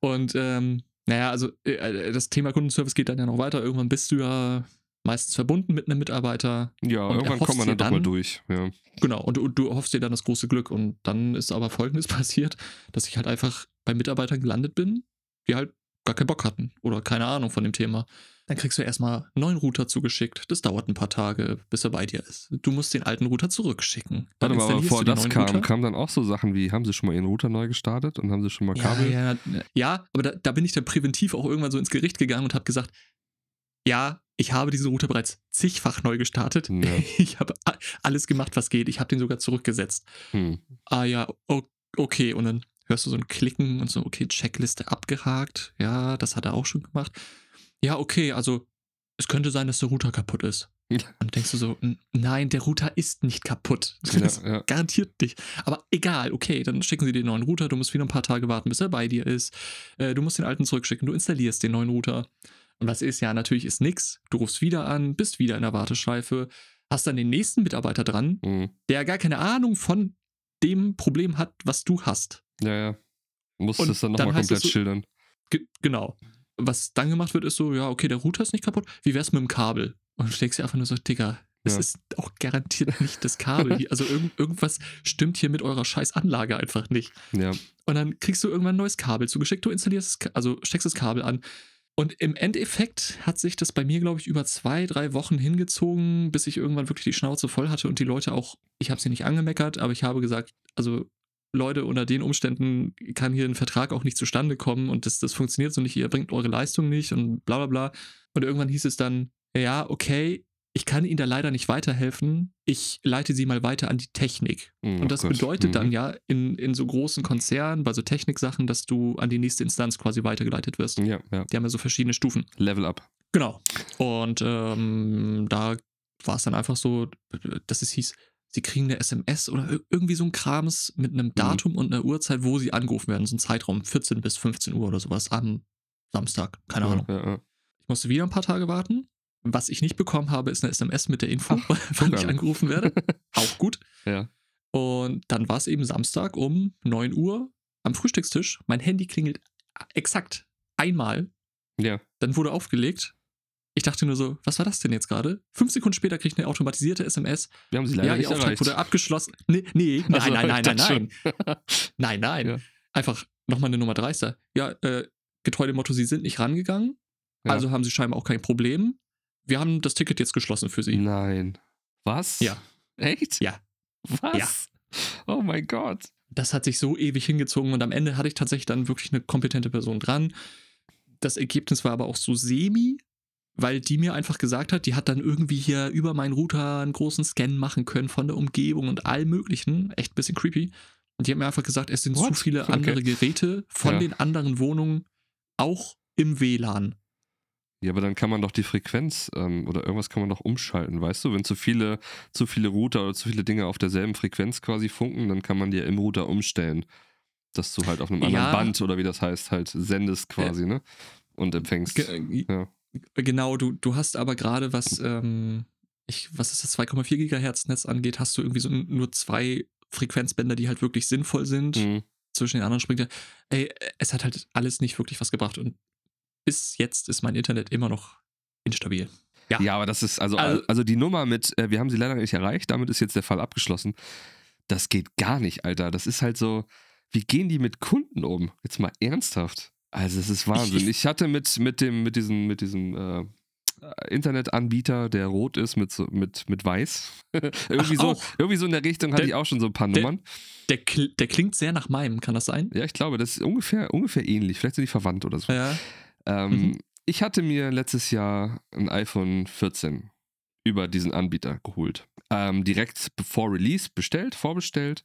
Und ähm, naja, also äh, das Thema Kundenservice geht dann ja noch weiter. Irgendwann bist du ja meistens verbunden mit einem Mitarbeiter. Ja, Und irgendwann kommt man dann dir doch mal dann- durch. Ja. Genau, und du, du hoffst dir dann das große Glück. Und dann ist aber folgendes passiert, dass ich halt einfach bei Mitarbeitern gelandet bin, die halt gar keinen Bock hatten oder keine Ahnung von dem Thema. Dann kriegst du erstmal einen neuen Router zugeschickt. Das dauert ein paar Tage, bis er bei dir ist. Du musst den alten Router zurückschicken. Dann Warte mal, bevor das kam, Router. kamen dann auch so Sachen wie, haben sie schon mal ihren Router neu gestartet und haben sie schon mal Kabel? Ja, ja, ja aber da, da bin ich dann präventiv auch irgendwann so ins Gericht gegangen und habe gesagt, ja, ich habe diesen Router bereits zigfach neu gestartet. Ja. Ich habe alles gemacht, was geht. Ich habe den sogar zurückgesetzt. Hm. Ah ja, okay. Und dann hörst du so ein Klicken und so, okay, Checkliste abgehakt. Ja, das hat er auch schon gemacht. Ja, okay, also es könnte sein, dass der Router kaputt ist. Ja. Und denkst du so, "N- nein, der Router ist nicht kaputt. Ja, Das ja. Garantiert nicht. Aber egal, okay, dann schicken sie den neuen Router. Du musst wieder ein paar Tage warten, bis er bei dir ist. Äh, du musst den alten zurückschicken. Du installierst den neuen Router. Und was ist ja, natürlich ist nix. Du rufst wieder an, bist wieder in der Warteschleife, hast dann den nächsten Mitarbeiter dran, Hm. der gar keine Ahnung von dem Problem hat, was du hast. Ja, ja. Musst es dann nochmal komplett so- schildern. Ge genau. was dann gemacht wird, ist so, ja, okay, der Router ist nicht kaputt. Wie wär's mit dem Kabel? Und du denkst dir einfach nur so, Digga, es Ja. ist auch garantiert nicht das Kabel. hier. Also irgend, irgendwas stimmt hier mit eurer scheiß Anlage einfach nicht. Ja. Und dann kriegst du irgendwann ein neues Kabel zugeschickt, du installierst, also steckst das Kabel an. Und im Endeffekt hat sich das bei mir, glaube ich, über zwei, drei Wochen hingezogen, bis ich irgendwann wirklich die Schnauze voll hatte und die Leute auch, ich habe sie nicht angemeckert, aber ich habe gesagt, also Leute, unter den Umständen kann hier ein Vertrag auch nicht zustande kommen und das, das funktioniert so nicht, ihr bringt eure Leistung nicht und bla bla bla. Und irgendwann hieß es dann, ja, okay, ich kann Ihnen da leider nicht weiterhelfen, ich leite Sie mal weiter an die Technik. Mm, Und oh das Gott. bedeutet dann Mhm. ja in, in so großen Konzernen, bei so Techniksachen, dass du an die nächste Instanz quasi weitergeleitet wirst. Ja, ja. Die haben ja so verschiedene Stufen. Level up. Genau. Und ähm, da war es dann einfach so, dass es hieß, sie kriegen eine SMS oder ir- irgendwie so ein Krams mit einem Datum und einer Uhrzeit, wo sie angerufen werden. So ein Zeitraum, 14 bis 15 Uhr oder sowas am Samstag. Keine ja, Ahnung. Ja, ja. Ich musste wieder ein paar Tage warten. Was ich nicht bekommen habe, ist eine SMS mit der Info, Ach, wann ich an. angerufen werde. Auch gut. Ja. Und dann war es eben Samstag um 9 Uhr am Frühstückstisch. Mein Handy klingelt exakt einmal. Ja. Dann wurde aufgelegt. Ich dachte nur so, was war das denn jetzt gerade? Fünf Sekunden später krieg ich eine automatisierte SMS. Wir haben sie leider ja, nicht Auftrag erreicht. wurde abgeschlossen. Nee, nee, nein, Ach so, nein, nein, nein, nein. schon. Nein, nein. Ja. Einfach nochmal eine Nummer dreister. Ja, äh, getreu dem Motto, Sie sind nicht rangegangen. Ja. Also haben Sie scheinbar auch kein Problem. Wir haben das Ticket jetzt geschlossen für Sie. Nein. Was? Ja. Echt? Ja. Was? Ja. Oh mein Gott. das hat sich so ewig hingezogen und am Ende hatte ich tatsächlich dann wirklich eine kompetente Person dran. Das Ergebnis war aber auch so semi, weil die mir einfach gesagt hat, die hat dann irgendwie hier über meinen Router einen großen Scan machen können von der Umgebung und allem möglichen. Echt ein bisschen creepy. Und die hat mir einfach gesagt, es sind zu What? viele Okay. andere Geräte von Ja. den anderen Wohnungen auch im WLAN. Ja, aber dann kann man doch die Frequenz ähm, oder irgendwas kann man doch umschalten, weißt du? Wenn zu viele, zu viele Router oder zu viele Dinge auf derselben Frequenz quasi funken, dann kann man die ja im Router umstellen. Dass du halt auf einem anderen Ja. Band oder wie das heißt, halt sendest quasi, ne? Und empfängst. Ge ja. Genau, du, du hast aber gerade was, ähm, ich, was ist das 2,4 Gigahertz Netz angeht, hast du irgendwie so nur zwei Frequenzbänder, die halt wirklich sinnvoll sind. Mhm. Zwischen den anderen springt er. Ey, es hat halt alles nicht wirklich was gebracht und bis jetzt ist mein Internet immer noch instabil. Ja. Ja, aber das ist, also, Also- also die Nummer mit, äh, wir haben sie leider nicht erreicht, damit ist jetzt der Fall abgeschlossen. Das geht gar nicht, Alter. Das ist halt so, wie gehen die mit Kunden um? Jetzt mal ernsthaft. Also es ist Wahnsinn. Ich hatte mit, mit dem, mit diesem, mit diesem äh, Internetanbieter, der rot ist, mit, mit, mit weiß. irgendwie, Ach, so, auch. irgendwie so in der Richtung hatte Der- ich auch schon so ein paar der- Nummern. Der, der klingt sehr nach meinem, kann das sein? Ja, ich glaube, das ist ungefähr, ungefähr ähnlich. Vielleicht sind die verwandt oder so. Ja. Ähm, Mhm. Ich hatte mir letztes Jahr ein iPhone 14 über diesen Anbieter geholt. Ähm, direkt bevor Release bestellt, vorbestellt.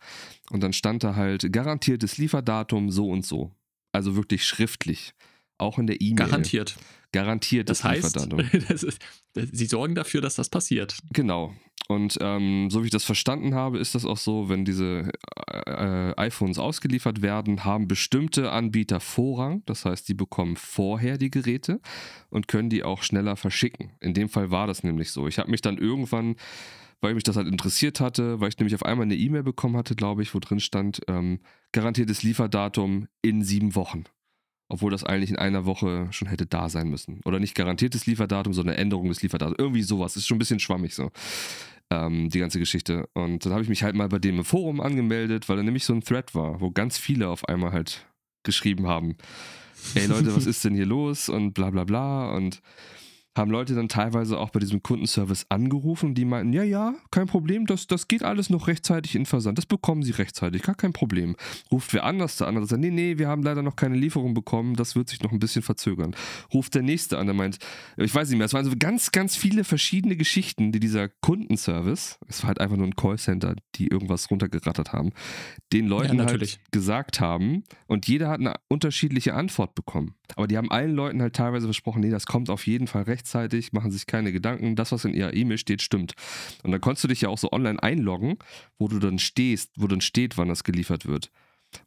Und dann stand da halt garantiertes Lieferdatum so und so. Also wirklich schriftlich. Auch in der E-Mail. Garantiert. Garantiertes Das heißt, das ist, sie sorgen dafür, dass das passiert. Genau. Und ähm, so wie ich das verstanden habe, ist das auch so, wenn diese äh, iPhones ausgeliefert werden, haben bestimmte Anbieter Vorrang. Das heißt, die bekommen vorher die Geräte und können die auch schneller verschicken. In dem Fall war das nämlich so. Ich habe mich dann irgendwann, weil mich das halt interessiert hatte, weil ich nämlich auf einmal eine E-Mail bekommen hatte, glaube ich, wo drin stand, ähm, garantiertes Lieferdatum in sieben Wochen. Obwohl das eigentlich in einer Woche schon hätte da sein müssen. Oder nicht garantiertes Lieferdatum, sondern Änderung des Lieferdatums. Irgendwie sowas. Ist schon ein bisschen schwammig so. Ähm, die ganze Geschichte. Und dann habe ich mich halt mal bei dem im Forum angemeldet, weil da nämlich so ein Thread war, wo ganz viele auf einmal halt geschrieben haben. Ey Leute, was ist denn hier los? Und bla bla bla. Und haben Leute dann teilweise auch bei diesem Kundenservice angerufen und die meinten, ja, ja, kein Problem, das, das geht alles noch rechtzeitig in Versand, das bekommen sie rechtzeitig, gar kein Problem. Ruft wer anders der andere sagt, nee, nee, wir haben leider noch keine Lieferung bekommen, das wird sich noch ein bisschen verzögern. Ruft der nächste an, der meint, ich weiß nicht mehr, es waren so ganz, ganz viele verschiedene Geschichten, die dieser Kundenservice, es war halt einfach nur ein Callcenter, die irgendwas runtergerattert haben, den Leuten natürlich. halt gesagt haben und jeder hat eine unterschiedliche Antwort bekommen. Aber die haben allen Leuten halt teilweise versprochen, nee, das kommt auf jeden Fall rechtzeitig, machen sich keine Gedanken, das, was in ihrer E-Mail steht, stimmt. Und dann konntest du dich ja auch so online einloggen, wo du dann stehst, wo dann steht, wann das geliefert wird.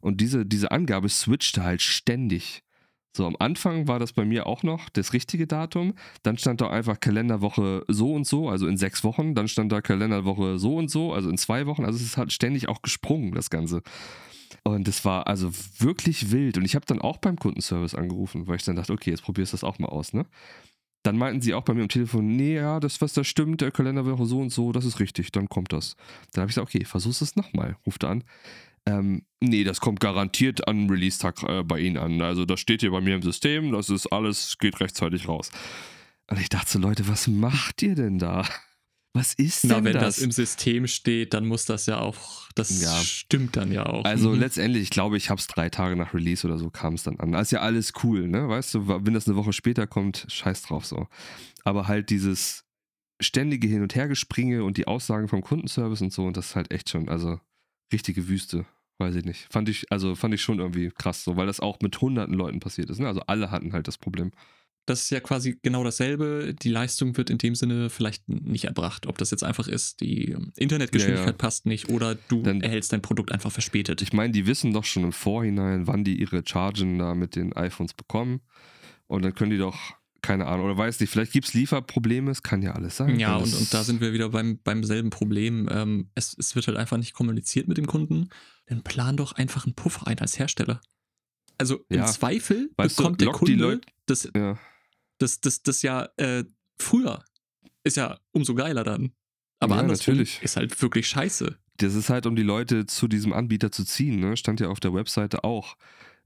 Und diese, diese Angabe switchte halt ständig. So, am Anfang war das bei mir auch noch das richtige Datum. Dann stand da einfach Kalenderwoche so und so, also in sechs Wochen. Dann stand da Kalenderwoche so und so, also in zwei Wochen. Also es halt ständig auch gesprungen, das Ganze. Und das war also wirklich wild. Und ich habe dann auch beim Kundenservice angerufen, weil ich dann dachte, okay, jetzt probierst du das auch mal aus, ne? Dann meinten sie auch bei mir am Telefon, nee, ja, das, was da stimmt, der Kalender wäre so und so, das ist richtig, dann kommt das. Dann habe ich gesagt, okay, versuch's es nochmal. Ruft an. Ähm, nee, das kommt garantiert an Release-Tag äh, bei Ihnen an. Also das steht hier bei mir im System, das ist alles, geht rechtzeitig raus. Und ich dachte so, Leute, was macht ihr denn da? Was ist Na, denn wenn das? das im System steht, dann muss das ja auch, das Ja. stimmt dann ja auch. Also Mhm. letztendlich, ich glaube, ich habe es drei Tage nach Release oder so kam es dann an. Das ist ja alles cool, ne? Weißt du, wenn das eine Woche später kommt, scheiß drauf so. Aber halt dieses ständige Hin- und Hergespringe und die Aussagen vom Kundenservice und so, und das ist halt echt schon, also richtige Wüste. Weiß ich nicht. Fand ich, also fand ich schon irgendwie krass so, weil das auch mit hunderten Leuten passiert ist. Ne? Also alle hatten halt das Problem. Das ist ja quasi genau dasselbe. Die Leistung wird in dem Sinne vielleicht nicht erbracht. Ob das jetzt einfach ist, die ähm, Internetgeschwindigkeit Ja, ja. passt nicht oder du Dann- erhältst dein Produkt einfach verspätet. Ich meine, die wissen doch schon im Vorhinein, wann die ihre Chargen da mit den iPhones bekommen. Und dann können die doch, keine Ahnung, oder weiß nicht, vielleicht gibt es Lieferprobleme, es kann ja alles sein. Ja, und, und da sind wir wieder beim, beim selben Problem. Ähm, es, es wird halt einfach nicht kommuniziert mit dem Kunden. Dann plan doch einfach einen Puffer ein als Hersteller. Also im Ja. Zweifel Weißt du, bekommt der lock die Kunde Leut- das, Ja. Das, das, das ja äh, früher. Ist ja umso geiler dann. Aber Ja, andersrum natürlich. ist halt wirklich scheiße. Das ist halt, um die Leute zu diesem Anbieter zu ziehen, ne? Stand ja auf der Webseite auch,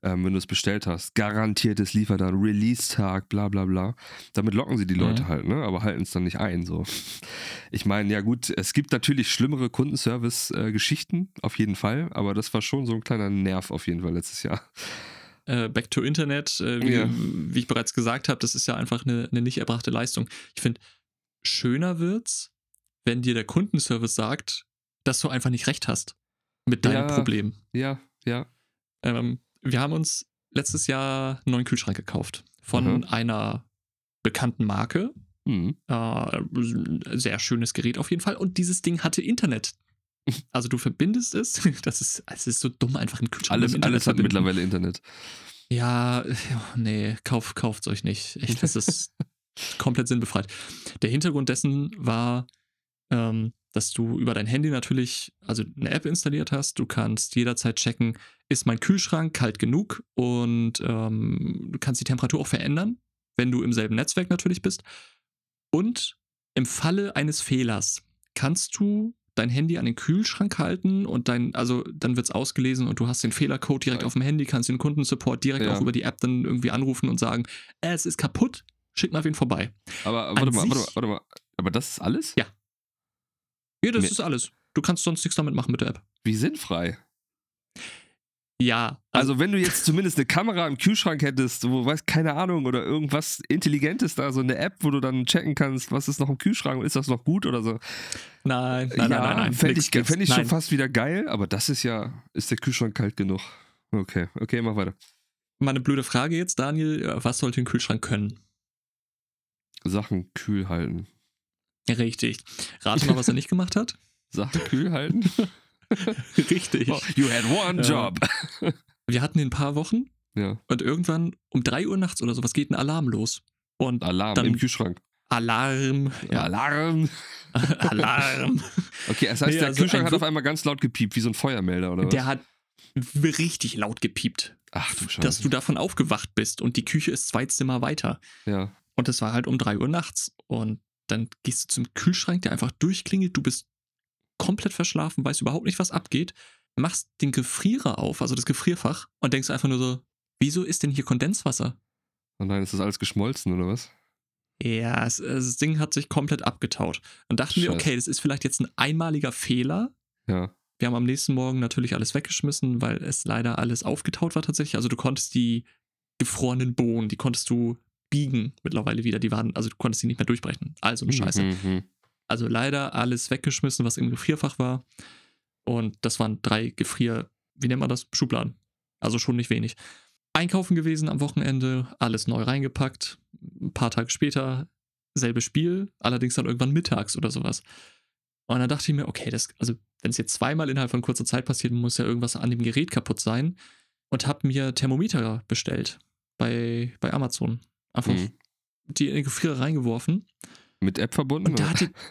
ähm, wenn du es bestellt hast. Garantiertes Lieferdatum, Release-Tag, bla bla bla. Damit locken sie die Leute Mhm. halt, ne? Aber halten es dann nicht ein. So. Ich meine, ja gut, es gibt natürlich schlimmere Kundenservice-Geschichten, auf jeden Fall, aber das war schon so ein kleiner Nerv auf jeden Fall letztes Jahr. Äh, Back to Internet, äh, wie, Ja. wie ich bereits gesagt habe, das ist ja einfach eine, eine nicht erbrachte Leistung. Ich finde, schöner wird's, wenn dir der Kundenservice sagt, dass du einfach nicht recht hast mit deinem Ja. Problem. Ja, ja. Ähm, wir haben uns letztes Jahr einen neuen Kühlschrank gekauft von Mhm. einer bekannten Marke. Hm. Äh, sehr schönes Gerät auf jeden Fall. Und dieses Ding hatte Internet. Also du verbindest es. Das ist, es ist so dumm, einfach einen Kühlschrank Alles, alles hat verbinden. mittlerweile Internet. Ja, nee, kauf, kauft's euch nicht. Echt, das ist komplett sinnbefreit. Der Hintergrund dessen war, ähm, dass du über dein Handy natürlich, also eine App installiert hast. Du kannst jederzeit checken, ist mein Kühlschrank kalt genug und ähm, du kannst die Temperatur auch verändern, wenn du im selben Netzwerk natürlich bist. Und im Falle eines Fehlers kannst du dein Handy an den Kühlschrank halten und dein, also dann wird's ausgelesen und du hast den Fehlercode direkt Ja. auf dem Handy, kannst den Kundensupport direkt Ja. auch über die App dann irgendwie anrufen und sagen, äh, es ist kaputt, schick mal wen vorbei. Aber An warte mal, warte mal, warte mal. Aber das ist alles? Ja. Ja, das Nee. ist alles. Du kannst sonst nichts damit machen mit der App. Wie sinnfrei. Ja, also, Also, wenn du jetzt zumindest eine Kamera im Kühlschrank hättest, wo, weiß, keine Ahnung, oder irgendwas Intelligentes da, so eine App, wo du dann checken kannst, was ist noch im Kühlschrank, ist das noch gut oder so. nein, nein, ja, nein, nein, nein. Fände ich, fänd ich schon Nein. fast wieder geil, aber das ist ja, ist der Kühlschrank kalt genug. Okay, okay, mach weiter. Mal eine blöde Frage jetzt, Daniel. Was sollte ein Kühlschrank können? Sachen kühl halten. Richtig. Rate mal, was er nicht gemacht hat. Sachen kühl halten? Richtig. Oh, you had one job. Wir hatten ihn ein paar Wochen Ja, und irgendwann um 3 Uhr nachts oder sowas geht ein Alarm los. Und Alarm Dann- im Kühlschrank. Alarm. Ja, Alarm. Alarm. Okay, das heißt, Nee, der also Kühlschrank hat auf einmal ganz laut gepiept, wie so ein Feuermelder, oder was? Der hat richtig laut gepiept, Ach du Scheiße. dass du davon aufgewacht bist und die Küche ist zwei Zimmer weiter. ja. Und es war halt um 3 Uhr nachts. Und dann gehst du zum Kühlschrank, der einfach durchklingelt. Du bist komplett verschlafen, weißt überhaupt nicht, was abgeht. Machst den Gefrierer auf, also das Gefrierfach, und denkst einfach nur so, wieso ist denn hier Kondenswasser? Und nein, ist das alles geschmolzen, oder was? Ja, es, das Ding hat sich komplett abgetaut. Und dachten wir, Scheiße. okay, das ist vielleicht jetzt ein einmaliger Fehler. Ja. Wir haben am nächsten Morgen natürlich alles weggeschmissen, weil es leider alles aufgetaut war tatsächlich. Also du konntest die gefrorenen Bohnen, die konntest du biegen mittlerweile wieder. Die waren, also du konntest die nicht mehr durchbrechen. Also eine Scheiße. Mhm. Also leider alles weggeschmissen, was im Gefrierfach war. Und das waren drei Gefrier, wie nennt man das? Schubladen. Also schon nicht wenig. Einkaufen gewesen am Wochenende, alles neu reingepackt. Ein paar Tage später, selbe Spiel, allerdings dann irgendwann mittags oder sowas. Und dann dachte ich mir, okay, das, also wenn es jetzt zweimal innerhalb von kurzer Zeit passiert, muss ja irgendwas an dem Gerät kaputt sein. Und habe mir Thermometer bestellt bei, bei Amazon. Einfach Mhm. die in den Gefrierer reingeworfen. Mit App verbunden? Und da hatte.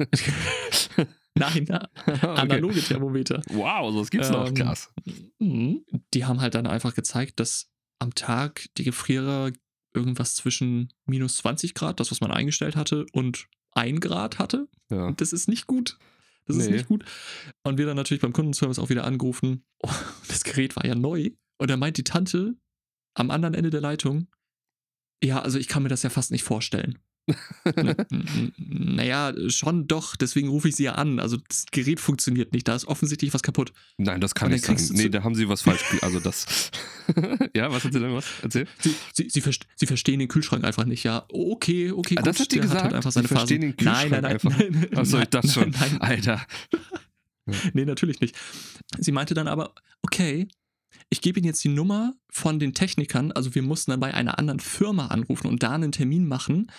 Nein, na, Okay. analoge Thermometer. Wow, so was gibt's noch. Ähm, Krass. Mhm. Die haben halt dann einfach gezeigt, dass am Tag die Gefrierer irgendwas zwischen minus 20 Grad, das was man eingestellt hatte, und 1 Grad hatte. Ja. Und das ist nicht gut. Das ist Nee. nicht gut. Und wir dann natürlich beim Kundenservice auch wieder angerufen. Oh, das Gerät war ja neu. Und da meint die Tante am anderen Ende der Leitung, ja, also ich kann mir das ja fast nicht vorstellen. Naja, schon doch, deswegen rufe ich sie ja an. Also das Gerät funktioniert nicht, da ist offensichtlich was kaputt. Nein, das kann nicht sein. Nee, da haben sie was falsch. Also das. ja, was hat sie denn was? Erzähl. Sie, sie, sie, verst- sie verstehen den Kühlschrank einfach nicht, ja. Okay, okay, Ah, gut. das hat die gesagt? Hat halt einfach Sie seine verstehen Phasen. den Kühlschrank nein, nein, einfach. nein, nein. Achso, ich nein, dachte schon. Nein, nein, Alter. nee, natürlich nicht. Sie meinte dann aber, okay, ich gebe Ihnen jetzt die Nummer von den Technikern. Also wir mussten dann bei einer anderen Firma anrufen und da einen Termin machen,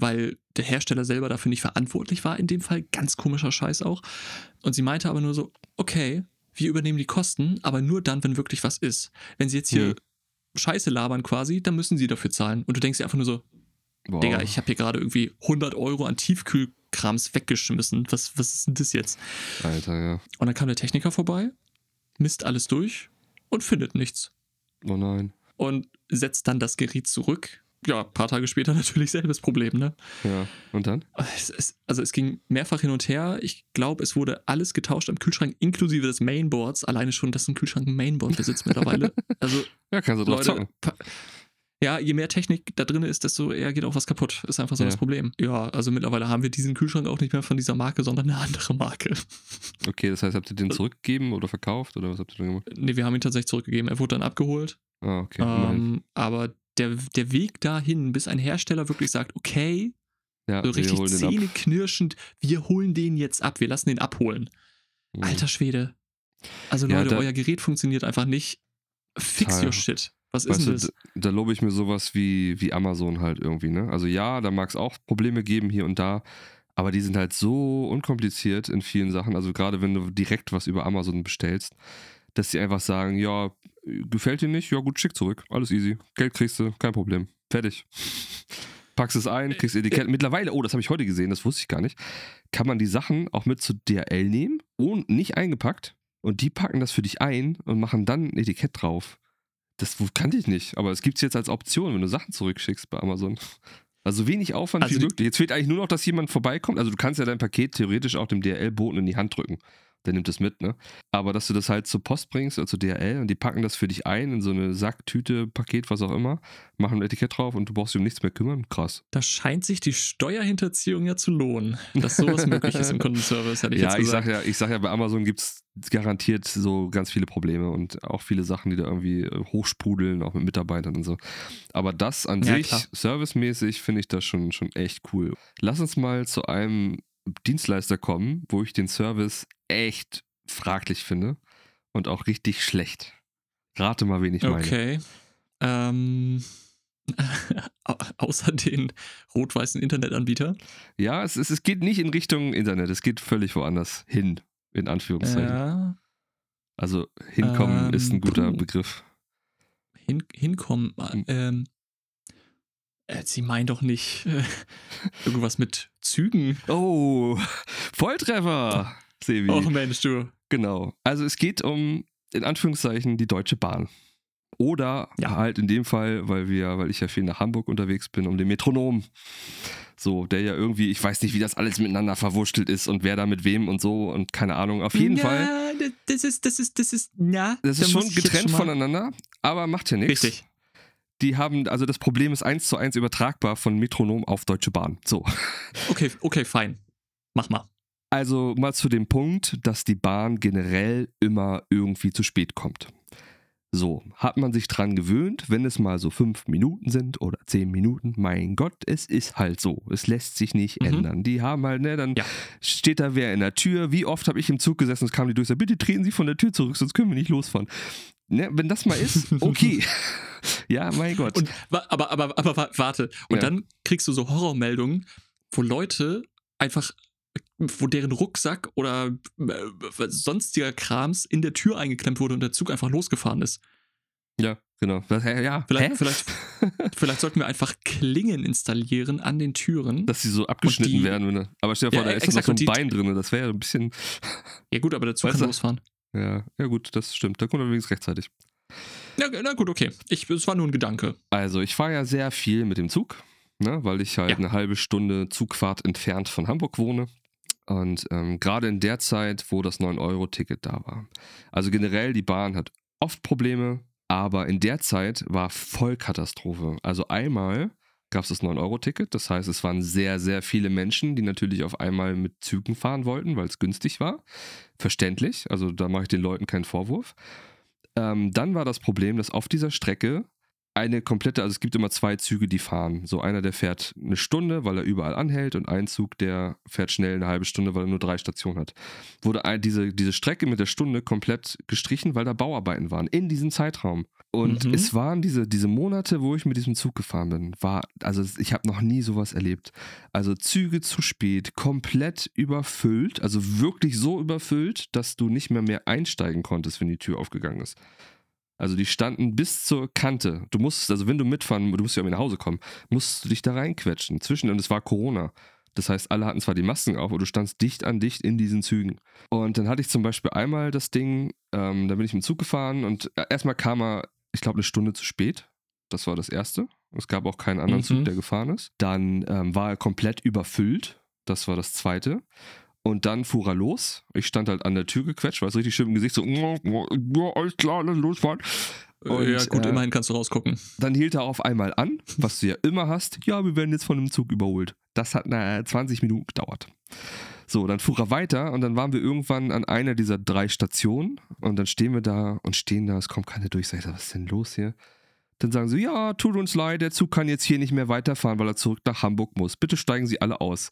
weil der Hersteller selber dafür nicht verantwortlich war in dem Fall. Ganz komischer Scheiß auch. Und sie meinte aber nur so, okay, wir übernehmen die Kosten, aber nur dann, wenn wirklich was ist. Wenn Sie jetzt hier Hm. Scheiße labern quasi, dann müssen Sie dafür zahlen. Und du denkst dir einfach nur so, Wow. Digga, ich habe hier gerade irgendwie 100 Euro an Tiefkühlkrams weggeschmissen. Was, was ist denn das jetzt? Alter, ja. Und dann kam der Techniker vorbei, misst alles durch und findet nichts. Oh nein. Und setzt dann das Gerät zurück. Ja, ein paar Tage später natürlich selbes Problem, ne? Ja. Und dann? Es, es, also es ging mehrfach hin und her. Ich glaube, es wurde alles getauscht am Kühlschrank, inklusive des Mainboards. Alleine schon, dass ein Kühlschrank ein Mainboard besitzt mittlerweile. Also, Ja, kannst du Leute, zocken. ja, je mehr Technik da drin ist, desto eher geht auch was kaputt. Ist einfach so Ja. das Problem. Ja, also mittlerweile haben wir diesen Kühlschrank auch nicht mehr von dieser Marke, sondern eine andere Marke. Okay, das heißt, habt ihr den zurückgegeben oder verkauft oder was habt ihr dann gemacht? Nee, wir haben ihn tatsächlich zurückgegeben. Er wurde dann abgeholt. Ah, okay. Ähm, aber der, der Weg dahin, bis ein Hersteller wirklich sagt, okay, ja, so richtig zähneknirschend, wir holen den jetzt ab, wir lassen den abholen. Mhm. Alter Schwede. Also Ja, Leute, da- euer Gerät funktioniert einfach nicht. Fix Total. your shit. Was ist Weißt du, denn das? da, da lobe ich mir sowas wie, wie Amazon halt irgendwie, ne? Also ja, da mag es auch Probleme geben hier und da, aber die sind halt so unkompliziert in vielen Sachen. Also gerade wenn du direkt was über Amazon bestellst, dass sie einfach sagen, ja, gefällt dir nicht? Ja gut, schick zurück. Alles easy. Geld kriegst du, kein Problem. Fertig. Packst es ein, kriegst Etikett. Mittlerweile, oh, das habe ich heute gesehen, das wusste ich gar nicht, kann man die Sachen auch mit zu DRL nehmen und nicht eingepackt und die packen das für dich ein und machen dann ein Etikett drauf. Das kannte ich nicht, aber es gibt es jetzt als Option, wenn du Sachen zurückschickst bei Amazon. Also wenig Aufwand Also wie möglich. Jetzt fehlt eigentlich nur noch, dass jemand vorbeikommt. Also du kannst ja dein Paket theoretisch auch dem DRL-Boten in die Hand drücken. Der nimmt es mit, ne? Aber dass du das halt zur Post bringst, also DRL, und die packen das für dich ein in so eine Sacktüte, Paket, was auch immer, machen ein Etikett drauf und du brauchst dich um nichts mehr kümmern. Krass. Da scheint sich die Steuerhinterziehung ja zu lohnen, dass sowas möglich ist im Kundenservice, hätte ich ja, jetzt ich gesagt. sag ja, ich sag ja, bei Amazon gibt es garantiert so ganz viele Probleme und auch viele Sachen, die da irgendwie äh, hochsprudeln, auch mit Mitarbeitern und so. Aber das an Ja, sich, klar. servicemäßig, finde ich das schon, schon echt cool. Lass uns mal zu einem Dienstleister kommen, wo ich den Service echt fraglich finde und auch richtig schlecht. Rate mal, wen ich meine. Okay. Ähm, au- außer den rot-weißen Internetanbieter. Ja, es, es, es geht nicht in Richtung Internet, es geht völlig woanders hin, in Anführungszeichen. Ja, Also hinkommen Ähm, ist ein guter. Begriff. hin, hinkommen. Hm. Ähm, äh, Sie meinen doch nicht äh, irgendwas mit Zügen. Oh, Volltreffer, Sevi. Oh Mensch, du. Genau. Also es geht um, in Anführungszeichen, die Deutsche Bahn. Oder Ja. halt in dem Fall, weil wir, weil ich ja viel nach Hamburg unterwegs bin, um den Metronom. So, der ja irgendwie, ich weiß nicht, wie das alles miteinander verwurschtelt ist und wer da mit wem und so und keine Ahnung. Auf jeden ja, Fall. Das ist, das ist, das ist, na. Das da ist schon getrennt schon voneinander, aber macht ja nichts. Richtig. Die haben, also das Problem ist eins zu eins übertragbar von Metronom auf Deutsche Bahn. So. Okay, okay, fein. Mach mal. Also mal zu dem Punkt, dass die Bahn generell immer irgendwie zu spät kommt. So, hat man sich dran gewöhnt, wenn es mal so fünf Minuten sind oder zehn Minuten, mein Gott, es ist halt so. Es lässt sich nicht Mhm. ändern. Die haben halt, ne, dann Ja. steht da wer in der Tür. Wie oft habe ich im Zug gesessen, es kam die durch, sagt, bitte treten Sie von der Tür zurück, sonst können wir nicht losfahren. Ne, wenn das mal ist, okay. ja, mein Gott. Und, aber, aber, aber wa- warte. Und Ja. dann kriegst du so Horrormeldungen, wo Leute einfach, wo deren Rucksack oder äh, sonstiger Krams in der Tür eingeklemmt wurde und der Zug einfach losgefahren ist. Ja. Genau. Ja. Vielleicht, vielleicht, vielleicht sollten wir einfach Klingen installieren an den Türen. Dass sie so abgeschnitten die- werden. Wenn du, aber stell dir vor, Ja, da ist noch so ein die- Bein drin. Das wäre ja ein bisschen. ja gut, aber der Zug kann losfahren. Ja, ja, gut, das stimmt. Da kommt er übrigens rechtzeitig. Ja, na gut, okay. Ich, es war nur ein Gedanke. Also, ich fahre ja sehr viel mit dem Zug, ne, weil ich halt Ja. eine halbe Stunde Zugfahrt entfernt von Hamburg wohne. Und ähm, gerade in der Zeit, wo das 9-Euro-Ticket da war. Also generell, die Bahn hat oft Probleme, aber in der Zeit war Vollkatastrophe. Also einmal gab es das 9-Euro-Ticket, das heißt, es waren sehr, sehr viele Menschen, die natürlich auf einmal mit Zügen fahren wollten, weil es günstig war. Verständlich, also da mache ich den Leuten keinen Vorwurf. Ähm, dann war das Problem, dass auf dieser Strecke eine komplette, also es gibt immer zwei Züge, die fahren. So einer, der fährt eine Stunde, weil er überall anhält und ein Zug, der fährt schnell eine halbe Stunde, weil er nur drei Stationen hat. Wurde ein, diese, diese Strecke mit der Stunde komplett gestrichen, weil da Bauarbeiten waren in diesem Zeitraum. Und Mhm. es waren diese, diese Monate, wo ich mit diesem Zug gefahren bin, war, also ich habe noch nie sowas erlebt. Also Züge zu spät, komplett überfüllt, also wirklich so überfüllt, dass du nicht mehr mehr einsteigen konntest, wenn die Tür aufgegangen ist. Also die standen bis zur Kante. Du musst, also wenn du mitfahren, du musst ja irgendwie nach Hause kommen, musst du dich da reinquetschen. Zwischen, und es war Corona. Das heißt, alle hatten zwar die Masken auf, aber du standst dicht an dicht in diesen Zügen. Und dann hatte ich zum Beispiel einmal das Ding, ähm, da bin ich mit dem Zug gefahren und äh, erstmal kam er, ich glaube, eine Stunde zu spät. Das war das Erste. Es gab auch keinen anderen Mhm. Zug, der gefahren ist. Dann ähm, war er komplett überfüllt. Das war das Zweite. Und dann fuhr er los. Ich stand halt an der Tür gequetscht, war es richtig schön im Gesicht so, ja, alles klar, lass losfahren. Und, ja, gut, äh, immerhin kannst du rausgucken. Dann hielt er auf einmal an, was du ja immer hast. Ja, wir werden jetzt von einem Zug überholt. Das hat na, 20 Minuten gedauert. So, dann fuhr er weiter und dann waren wir irgendwann an einer dieser drei Stationen und dann stehen wir da und stehen da, es kommt keine durch. Sag ich, was ist denn los hier? Dann sagen sie, ja, tut uns leid, der Zug kann jetzt hier nicht mehr weiterfahren, weil er zurück nach Hamburg muss. Bitte steigen Sie alle aus.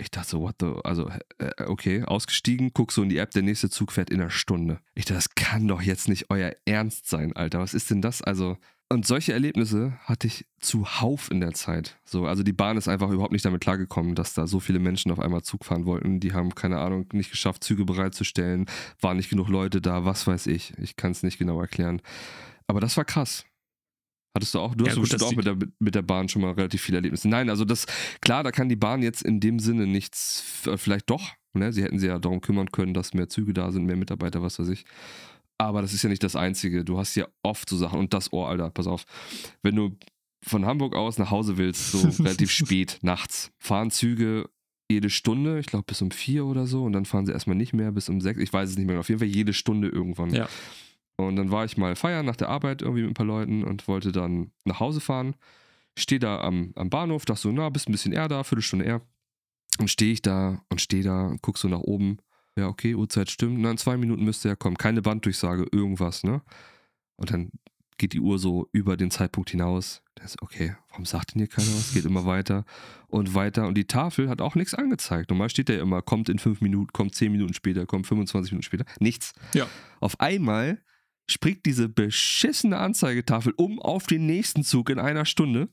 Ich dachte so, what the, also, äh, okay, ausgestiegen, guck so in die App, der nächste Zug fährt in einer Stunde. Ich dachte, das kann doch jetzt nicht euer Ernst sein, Alter. Was ist denn das? Also, und solche Erlebnisse hatte ich zuhauf in der Zeit. So, also die Bahn ist einfach überhaupt nicht damit klargekommen, dass da so viele Menschen auf einmal Zug fahren wollten. Die haben, keine Ahnung, nicht geschafft, Züge bereitzustellen, waren nicht genug Leute da, was weiß ich. Ich kann es nicht genau erklären. Aber das war krass. Hattest du auch, du Ja, hast gut, bestimmt auch mit der, mit der Bahn schon mal relativ viele Erlebnisse. Nein, also das, klar, da kann die Bahn jetzt in dem Sinne nichts, f- vielleicht doch, ne? Sie hätten sich ja darum kümmern können, dass mehr Züge da sind, mehr Mitarbeiter, was weiß ich. Aber das ist ja nicht das Einzige. Du hast ja oft so Sachen und das Ohr, Alter, pass auf. Wenn du von Hamburg aus nach Hause willst, so relativ spät, nachts, fahren Züge jede Stunde, ich glaube bis um vier oder so, und dann fahren sie erstmal nicht mehr bis um sechs. Ich weiß es nicht mehr. genau. Auf jeden Fall jede Stunde irgendwann. Ja. Und dann war ich mal feiern nach der Arbeit irgendwie mit ein paar Leuten und wollte dann nach Hause fahren. Stehe da am, am Bahnhof, dachte so, na, bist ein bisschen eher da, Viertelstunde eher. Und stehe ich da und stehe da und guck so nach oben. Ja, okay, Uhrzeit stimmt. Na, in zwei Minuten müsste er kommen. Keine Banddurchsage, irgendwas, ne? Und dann geht die Uhr so über den Zeitpunkt hinaus. Das ist okay, warum sagt denn hier keiner was? Geht immer weiter und weiter. Und die Tafel hat auch nichts angezeigt. Normal steht da ja immer, kommt in fünf Minuten, kommt zehn Minuten später, kommt 25 Minuten später. Nichts. Ja. Auf einmal springt diese beschissene Anzeigetafel um auf den nächsten Zug in einer Stunde.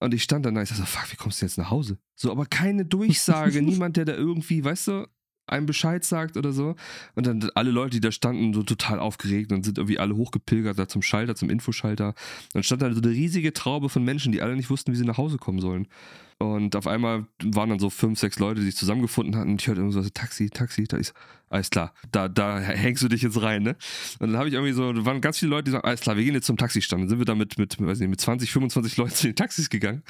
Und ich stand dann da, ich dachte so, fuck, wie kommst du jetzt nach Hause? So, aber keine Durchsage, niemand, der da irgendwie, weißt du, einem Bescheid sagt oder so. Und dann alle Leute, die da standen, so total aufgeregt und sind irgendwie alle hochgepilgert da zum Schalter, zum Infoschalter. Dann stand da so eine riesige Traube von Menschen, die alle nicht wussten, wie sie nach Hause kommen sollen. Und auf einmal waren dann so fünf, sechs Leute, die sich zusammengefunden hatten. Ich hörte irgendwie so, Taxi, Taxi, da ist, alles klar, da, da hängst du dich jetzt rein, ne? Und dann habe ich irgendwie so, da waren ganz viele Leute, die sagen, alles klar, wir gehen jetzt zum Taxistand. Dann sind wir da mit, mit, weiß nicht, mit 20, 25 Leuten zu den Taxis gegangen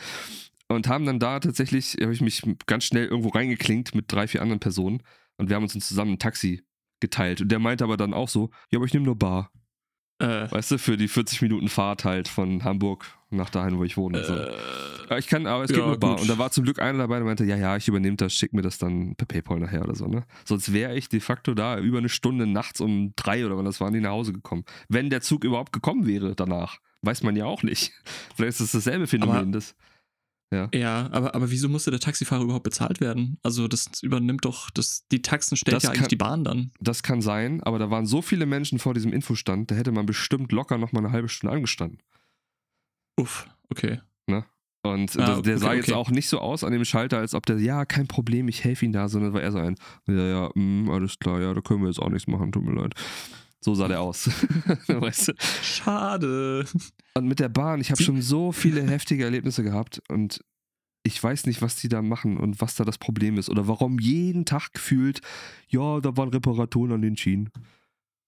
und haben dann da tatsächlich, habe ich mich ganz schnell irgendwo reingeklinkt mit drei, vier anderen Personen und wir haben uns dann zusammen ein Taxi geteilt. Und der meinte aber dann auch so, ja, aber ich nehme nur Bar. Äh, Weißt du, für die 40 Minuten Fahrt halt von Hamburg nach dahin, wo ich wohne. so. äh, Ja, ich kann, aber es ja, geht nur Bar. gut. Und da war zum Glück einer dabei, der meinte, ja, ja, ich übernehme das, schick mir das dann per Paypal nachher oder so, ne? Sonst wäre ich de facto da über eine Stunde nachts um drei oder wann das war, nicht nach Hause gekommen. Wenn der Zug überhaupt gekommen wäre danach. Weiß man ja auch nicht. Vielleicht ist das dasselbe Phänomen. Aber- das, ja, aber, aber wieso musste der Taxifahrer überhaupt bezahlt werden? Also das übernimmt doch, das, die Taxen stellt Das ja eigentlich kann- die Bahn dann. das kann sein, aber da waren so viele Menschen vor diesem Infostand, da hätte man bestimmt locker noch mal eine halbe Stunde angestanden. Uff, okay. Und Ah, der, der okay, sah jetzt okay. auch nicht so aus an dem Schalter, als ob der, ja, kein Problem, ich helfe Ihnen da, sondern war eher so ein, ja, ja, mm, alles klar, ja, da können wir jetzt auch nichts machen, tut mir leid. So sah der aus. weißt du? Schade. Und mit der Bahn, ich habe schon so viele heftige Erlebnisse gehabt und ich weiß nicht, was die da machen und was da das Problem ist oder warum jeden Tag gefühlt, ja, da waren Reparaturen an den Schienen.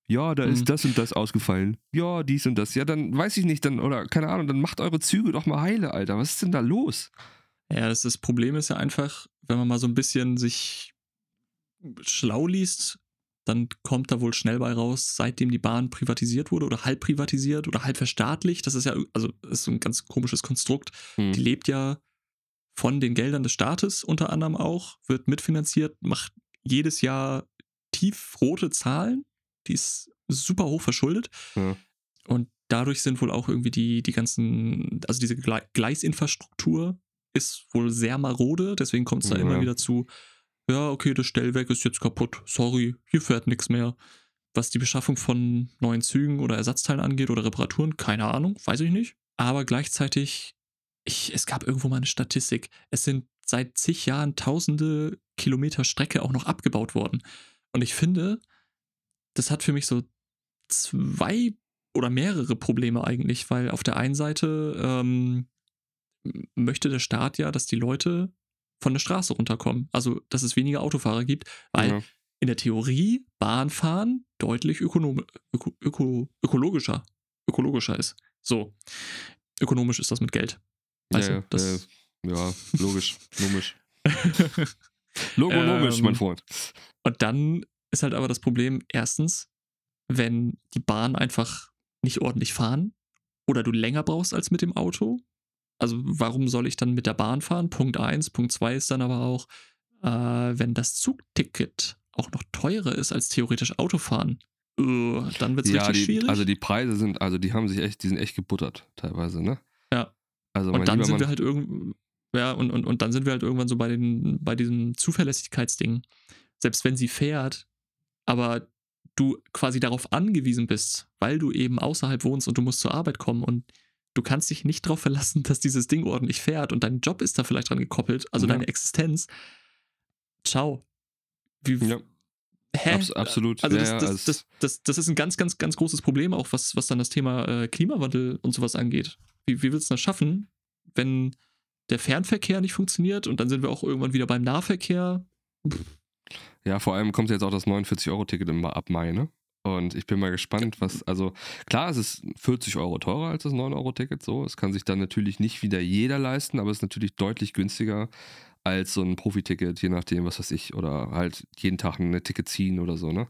Ja, da Mhm. ist das und das ausgefallen. Ja, dies und das. Ja, dann weiß ich nicht, dann, oder keine Ahnung, dann macht eure Züge doch mal heile, Alter. Was ist denn da los? Ja, das, das Problem ist ja einfach, wenn man mal so ein bisschen sich schlau liest, dann kommt da wohl schnell bei raus, seitdem die Bahn privatisiert wurde oder halb privatisiert oder halb verstaatlicht. Das ist ja, also ist so ein ganz komisches Konstrukt. Hm. Die lebt ja von den Geldern des Staates unter anderem auch, wird mitfinanziert, macht jedes Jahr tiefrote Zahlen. Die ist super hoch verschuldet. Ja. Und dadurch sind wohl auch irgendwie die, die ganzen, also diese Gle Gleisinfrastruktur ist wohl sehr marode, deswegen kommt es da Ja. immer wieder zu, ja, okay, das Stellwerk ist jetzt kaputt, sorry, hier fährt nichts mehr. Was die Beschaffung von neuen Zügen oder Ersatzteilen angeht oder Reparaturen, keine Ahnung, weiß ich nicht. Aber gleichzeitig, ich, es gab irgendwo mal eine Statistik, es sind seit zig Jahren tausende Kilometer Strecke auch noch abgebaut worden. Und ich finde, das hat für mich so zwei oder mehrere Probleme eigentlich, weil auf der einen Seite ähm, möchte der Staat ja, dass die Leute von der Straße runterkommen. Also, dass es weniger Autofahrer gibt, weil Ja. in der Theorie Bahnfahren deutlich ökonom öko öko ökologischer, ökologischer ist. So. Ökonomisch ist das mit Geld. Weißt ja, du, das, ja, logisch, logisch. Logonomisch, Ähm, mein Freund. Und dann ist halt aber das Problem, erstens, wenn die Bahn einfach nicht ordentlich fahren oder du länger brauchst als mit dem Auto. Also warum soll ich dann mit der Bahn fahren? Punkt eins. Punkt zwei ist dann aber auch, äh, wenn das Zugticket auch noch teurer ist als theoretisch Autofahren, äh, dann wird es Ja, richtig die, schwierig. also die Preise sind, also die haben sich echt, die sind echt gebuttert teilweise, ne? Ja. Also und dann sind Mann, wir halt irgend ja, und, und, und dann sind wir halt irgendwann so bei den, bei diesem Zuverlässigkeitsding. Selbst wenn sie fährt, aber du quasi darauf angewiesen bist, weil du eben außerhalb wohnst und du musst zur Arbeit kommen und du kannst dich nicht darauf verlassen, dass dieses Ding ordentlich fährt und dein Job ist da vielleicht dran gekoppelt, also Ja. deine Existenz. Ciao. Wie, ja, hä? abs absolut. Also das, ja, das, das, das, das ist ein ganz, ganz, ganz großes Problem, auch was, was dann das Thema äh, Klimawandel und sowas angeht. Wie, wie willst du das schaffen, wenn der Fernverkehr nicht funktioniert und dann sind wir auch irgendwann wieder beim Nahverkehr? Ja, vor allem kommt jetzt auch das 49-Euro-Ticket im- ab Mai, ne? Und ich bin mal gespannt, was, also klar, es ist 40 Euro teurer als das 9-Euro-Ticket, so. Es kann sich dann natürlich nicht wieder jeder leisten, aber es ist natürlich deutlich günstiger als so ein Profiticket, je nachdem, was weiß ich, oder halt jeden Tag ein Ticket ziehen oder so, ne?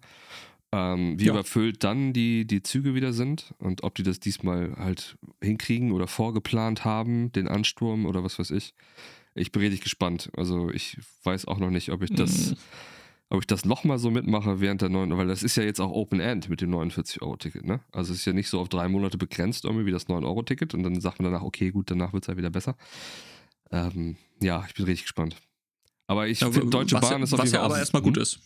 Ähm, wie Ja. überfüllt dann die, die Züge wieder sind und ob die das diesmal halt hinkriegen oder vorgeplant haben, den Ansturm oder was weiß ich. Ich bin richtig gespannt. Also ich weiß auch noch nicht, ob ich das Hm. Ob ich das nochmal so mitmache während der neuen, weil das ist ja jetzt auch Open End mit dem 49-Euro-Ticket, ne? Also es ist ja nicht so auf drei Monate begrenzt irgendwie wie das 9-Euro-Ticket und dann sagt man danach, okay, gut, danach wird es halt wieder besser. Ähm, ja, ich bin richtig gespannt. Aber ich Ja, finde, Deutsche was, Bahn ist auf was jeden ja Fall aber auch- erstmal gut Hm? ist.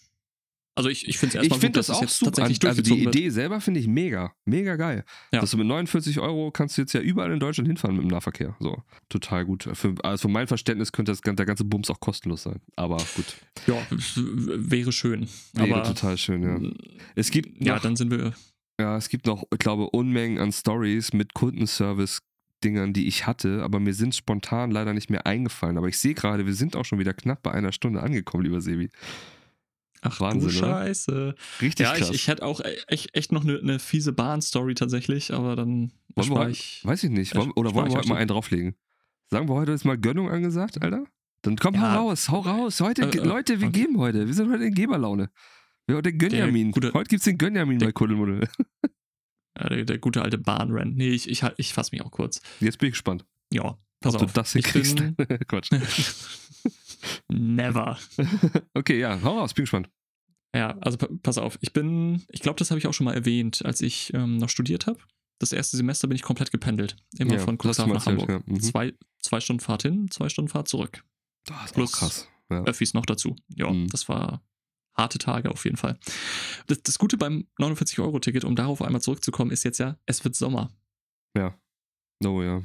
Also ich, ich finde es Ich erstmal finde gut, das dass auch super. Also die durchgezogen wird. Idee selber finde ich mega, mega geil. Ja. Dass du mit 49 Euro kannst du jetzt ja überall in Deutschland hinfahren mit dem Nahverkehr. So, total gut. Für, also von meinem Verständnis könnte das, der ganze Bums auch kostenlos sein. Aber gut, Ja, wäre schön. wäre aber total schön, ja. Es gibt ja, noch- dann sind wir Ja, es gibt noch, ich glaube, Unmengen an Stories mit Kundenservice-Dingern, die ich hatte, aber mir sind spontan leider nicht mehr eingefallen. Aber ich sehe gerade, wir sind auch schon wieder knapp bei einer Stunde angekommen, lieber Sebi. Ach Wahnsinn, du oder? Scheiße. Richtig Ja, krass. ich, ich hätte auch e- echt, echt noch eine, eine fiese Bahn-Story tatsächlich, aber dann Wollen wir heute- ich. Weiß ich nicht. Wollen, oder wollen wir heute mal einen drauflegen? Sagen wir heute ist mal Gönnung angesagt, Alter? Dann komm, Ja. hau raus, hau raus. Heute, Äh, äh, Leute, wir okay. geben heute. Wir sind heute in Geberlaune. Wir haben den Gönjamin. gute- heute gibt's den Gönjamin der- bei Kuddelmuddel. Der, der gute alte Bahnrand. Nee, ich, ich, ich fasse mich auch kurz. Jetzt bin ich gespannt, Ja, pass ob auf. du das hinkriegst. bin Quatsch. never. Okay, ja, hau raus, bin gespannt. Ja, also pa- pass auf. Ich bin, ich glaube, das habe ich auch schon mal erwähnt, als ich ähm, noch studiert habe. Das erste Semester bin ich komplett gependelt. Immer Ja, von Cuxhaven nach Hamburg. ja. Mhm. Zwei, zwei Stunden Fahrt hin, zwei Stunden Fahrt zurück. Das ist Plus- auch krass. Ja. Öffis noch dazu. Ja, Mhm. das war harte Tage auf jeden Fall. Das, das Gute beim 49-Euro-Ticket, um darauf einmal zurückzukommen, ist jetzt ja, es wird Sommer. Oh ja.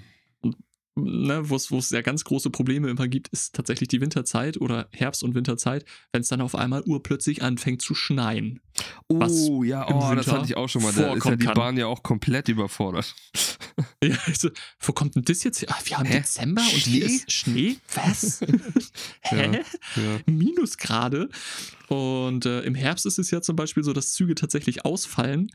Ne, wo es ja ganz große Probleme immer gibt, ist tatsächlich die Winterzeit oder Herbst- und Winterzeit, wenn es dann auf einmal urplötzlich anfängt zu schneien. Oh, ja, oh, das hatte ich auch schon mal. Da ist ja die kann. Bahn ja auch komplett überfordert. Ja, also, wo kommt denn das jetzt her? Ah, wir haben Hä? Dezember und Schnee? hier ist Schnee? Was? Hä? Ja. Minusgrade. Und äh, im Herbst ist es ja zum Beispiel so, dass Züge tatsächlich ausfallen,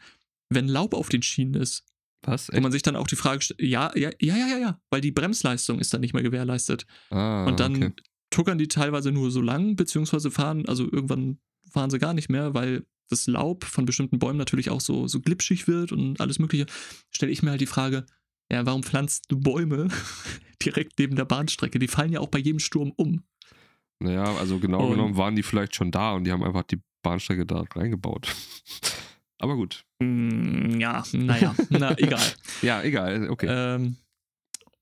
wenn Laub auf den Schienen ist. Was? Wo Echt? man sich dann auch die Frage stellt, ja, ja, ja, ja, ja, ja, weil die Bremsleistung ist dann nicht mehr gewährleistet. Ah, und dann okay. tuckern die teilweise nur so lang, beziehungsweise fahren, also irgendwann fahren sie gar nicht mehr, weil das Laub von bestimmten Bäumen natürlich auch so, so glitschig wird und alles Mögliche. Stelle ich mir halt die Frage, ja, warum pflanzt du Bäume direkt neben der Bahnstrecke? Die fallen ja auch bei jedem Sturm um. Naja, also genau Und- genommen waren die vielleicht schon da und die haben einfach die Bahnstrecke da reingebaut. Aber gut. Mm, ja, naja, na egal. Ja, egal. Okay. Ähm,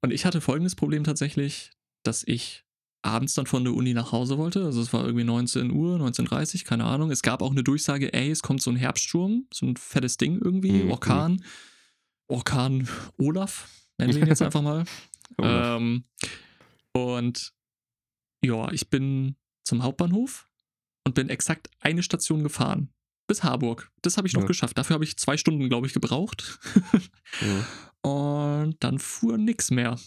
und ich hatte folgendes Problem tatsächlich, dass ich abends dann von der Uni nach Hause wollte. Also es war irgendwie 19 Uhr, 19.30 keine Ahnung. Es gab auch eine Durchsage, ey, es kommt so ein Herbststurm, so ein fettes Ding irgendwie, Mhm, Orkan. Orkan Olaf, nennen wir ihn jetzt einfach mal. Ähm, und ja, ich bin zum Hauptbahnhof und bin exakt eine Station gefahren. Bis Harburg. Das habe ich noch Ja. geschafft. Dafür habe ich zwei Stunden, glaube ich, gebraucht. ja. Und dann fuhr nix mehr.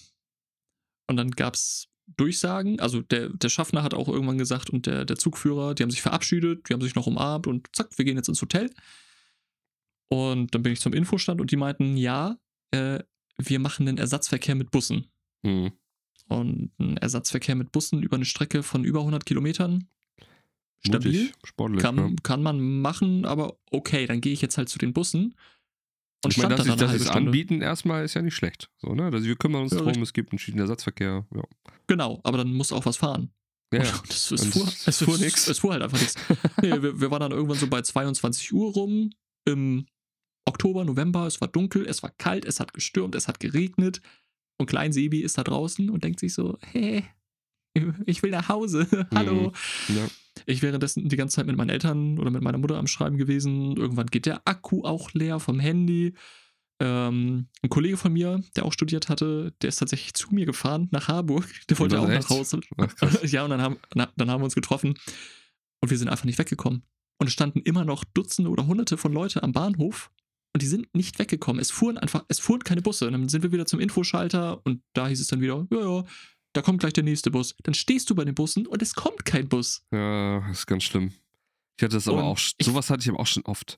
Und dann gab es Durchsagen. Also der, der Schaffner hat auch irgendwann gesagt und der, der Zugführer, die haben sich verabschiedet, die haben sich noch umarmt und zack, wir gehen jetzt ins Hotel. Und dann bin ich zum Infostand und die meinten, ja, äh, wir machen den Ersatzverkehr mit Bussen. Hm. Und ein Ersatzverkehr mit Bussen über eine Strecke von über 100 Kilometern. Stabil. Mutig, sportlich. Kann, ja. kann man machen, aber okay, dann gehe ich jetzt halt zu den Bussen. Und ich meine, dass da sie das anbieten erstmal ist ja nicht schlecht. So, ne? Also wir kümmern uns Ja, richtig. es gibt einen Schienenersatzverkehr. Ja. Genau, aber dann muss auch was fahren. Ja, ja. Das, es, fuhr, es es, fuhr fuhr nix. Es fuhr halt einfach nichts. Nee, wir, wir waren dann irgendwann so bei 22 Uhr rum im Oktober, November. Es war dunkel, es war kalt, es hat gestürmt, es hat geregnet. Und Klein Sebi ist da draußen und denkt sich so: Hey, ich will nach Hause. Hallo. ja. Ich währenddessen die ganze Zeit mit meinen Eltern oder mit meiner Mutter am Schreiben gewesen. Irgendwann geht der Akku auch leer vom Handy. Ähm, ein Kollege von mir, der auch studiert hatte, der ist tatsächlich zu mir gefahren nach Harburg. Der wollte auch echt? nach Hause. Ach, ja, und dann haben, na, dann haben wir uns getroffen und wir sind einfach nicht weggekommen. Und es standen immer noch Dutzende oder Hunderte von Leute am Bahnhof und die sind nicht weggekommen. Es fuhren einfach, es fuhren keine Busse. Und dann sind wir wieder zum Infoschalter und da hieß es dann wieder, ja, ja, da kommt gleich der nächste Bus. Dann stehst du bei den Bussen und es kommt kein Bus. Ja, ist ganz schlimm. Ich hatte das aber Und auch, ich- sowas hatte ich aber auch schon oft.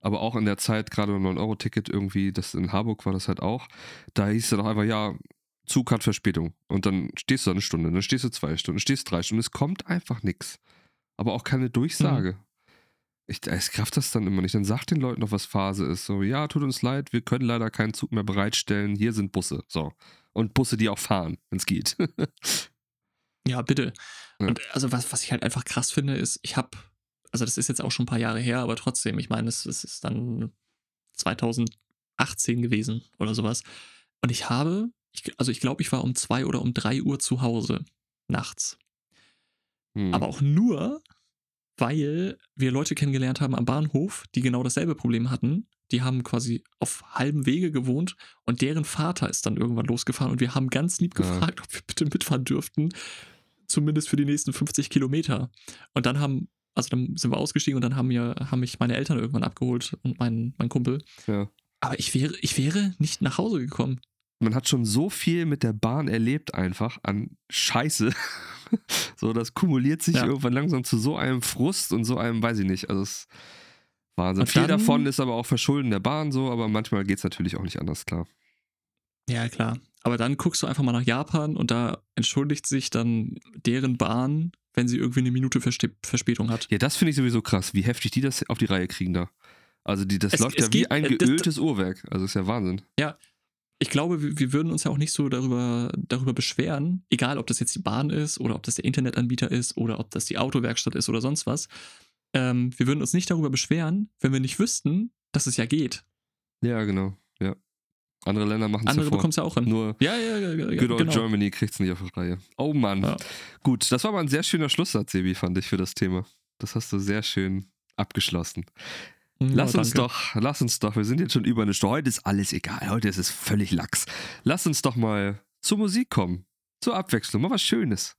Aber auch in der Zeit, gerade beim 9-Euro-Ticket irgendwie, das in Harburg war das halt auch, da hieß es dann auch einfach, ja, Zug hat Verspätung. Und dann stehst du eine Stunde, dann stehst du zwei Stunden, stehst drei Stunden, es kommt einfach nichts. Aber auch keine Durchsage. Ich, ich kraft das dann immer nicht. Dann sagt den Leuten noch, was Phase ist. So, ja, tut uns leid, wir können leider keinen Zug mehr bereitstellen. Hier sind Busse. So. Und Busse, die auch fahren, wenn es geht. Ja, bitte. Ja. Und also was, was ich halt einfach krass finde, ist, ich habe, also das ist jetzt auch schon ein paar Jahre her, aber trotzdem, ich meine, es, ist dann 2018 gewesen oder sowas. Und ich habe, ich, also ich glaube, ich war um zwei oder um drei Uhr zu Hause nachts. Hm. Aber auch nur, weil wir Leute kennengelernt haben am Bahnhof, die genau dasselbe Problem hatten. Die haben quasi auf halbem Wege gewohnt und deren Vater ist dann irgendwann losgefahren und wir haben ganz lieb Ja. gefragt, ob wir bitte mitfahren dürften. Zumindest für die nächsten 50 Kilometer. Und dann haben, also dann sind wir ausgestiegen und dann haben, mir, haben mich meine Eltern irgendwann abgeholt und mein, mein Kumpel. ja. Aber ich wäre, ich wäre nicht nach Hause gekommen. man hat schon so viel mit der Bahn erlebt einfach an Scheiße. so, das kumuliert sich Ja. irgendwann langsam zu so einem Frust und so einem, weiß ich nicht. Also es Wahnsinn. Und viel dann- davon ist aber auch Verschulden der Bahn so, aber manchmal geht es natürlich auch nicht anders, klar. Ja, klar. Aber dann guckst du einfach mal nach Japan und da entschuldigt sich dann deren Bahn, wenn sie irgendwie eine Minute Verspätung hat. Ja, das finde ich sowieso krass, wie heftig die das auf die Reihe kriegen da. Also die, das Es- läuft es ja wie geht- ein äh, das- geöltes Uhrwerk. Also ist ja Wahnsinn. Ich glaube, wir, wir würden uns ja auch nicht so darüber, darüber beschweren, egal ob das jetzt die Bahn ist oder ob das der Internetanbieter ist oder ob das die Autowerkstatt ist oder sonst was. Ähm, wir würden uns nicht darüber beschweren, wenn wir nicht wüssten, dass es ja geht. Ja, genau. Ja. Andere Länder machen es Andere ja bekommen es ja auch hin. Nur Ja, ja, ja, ja Good old genau. Germany kriegt es nicht auf die Reihe. Oh Mann. Ja. Gut, das war aber ein sehr schöner Schlusssatz, Sebi, fand ich, für das Thema. Das hast du sehr schön abgeschlossen. Ja, Lass uns danke. doch, lass uns doch, wir sind jetzt schon über eine Stunde. Heute ist alles egal, heute ist es völlig lax. Lass uns doch mal zur Musik kommen. Zur Abwechslung, mal was Schönes.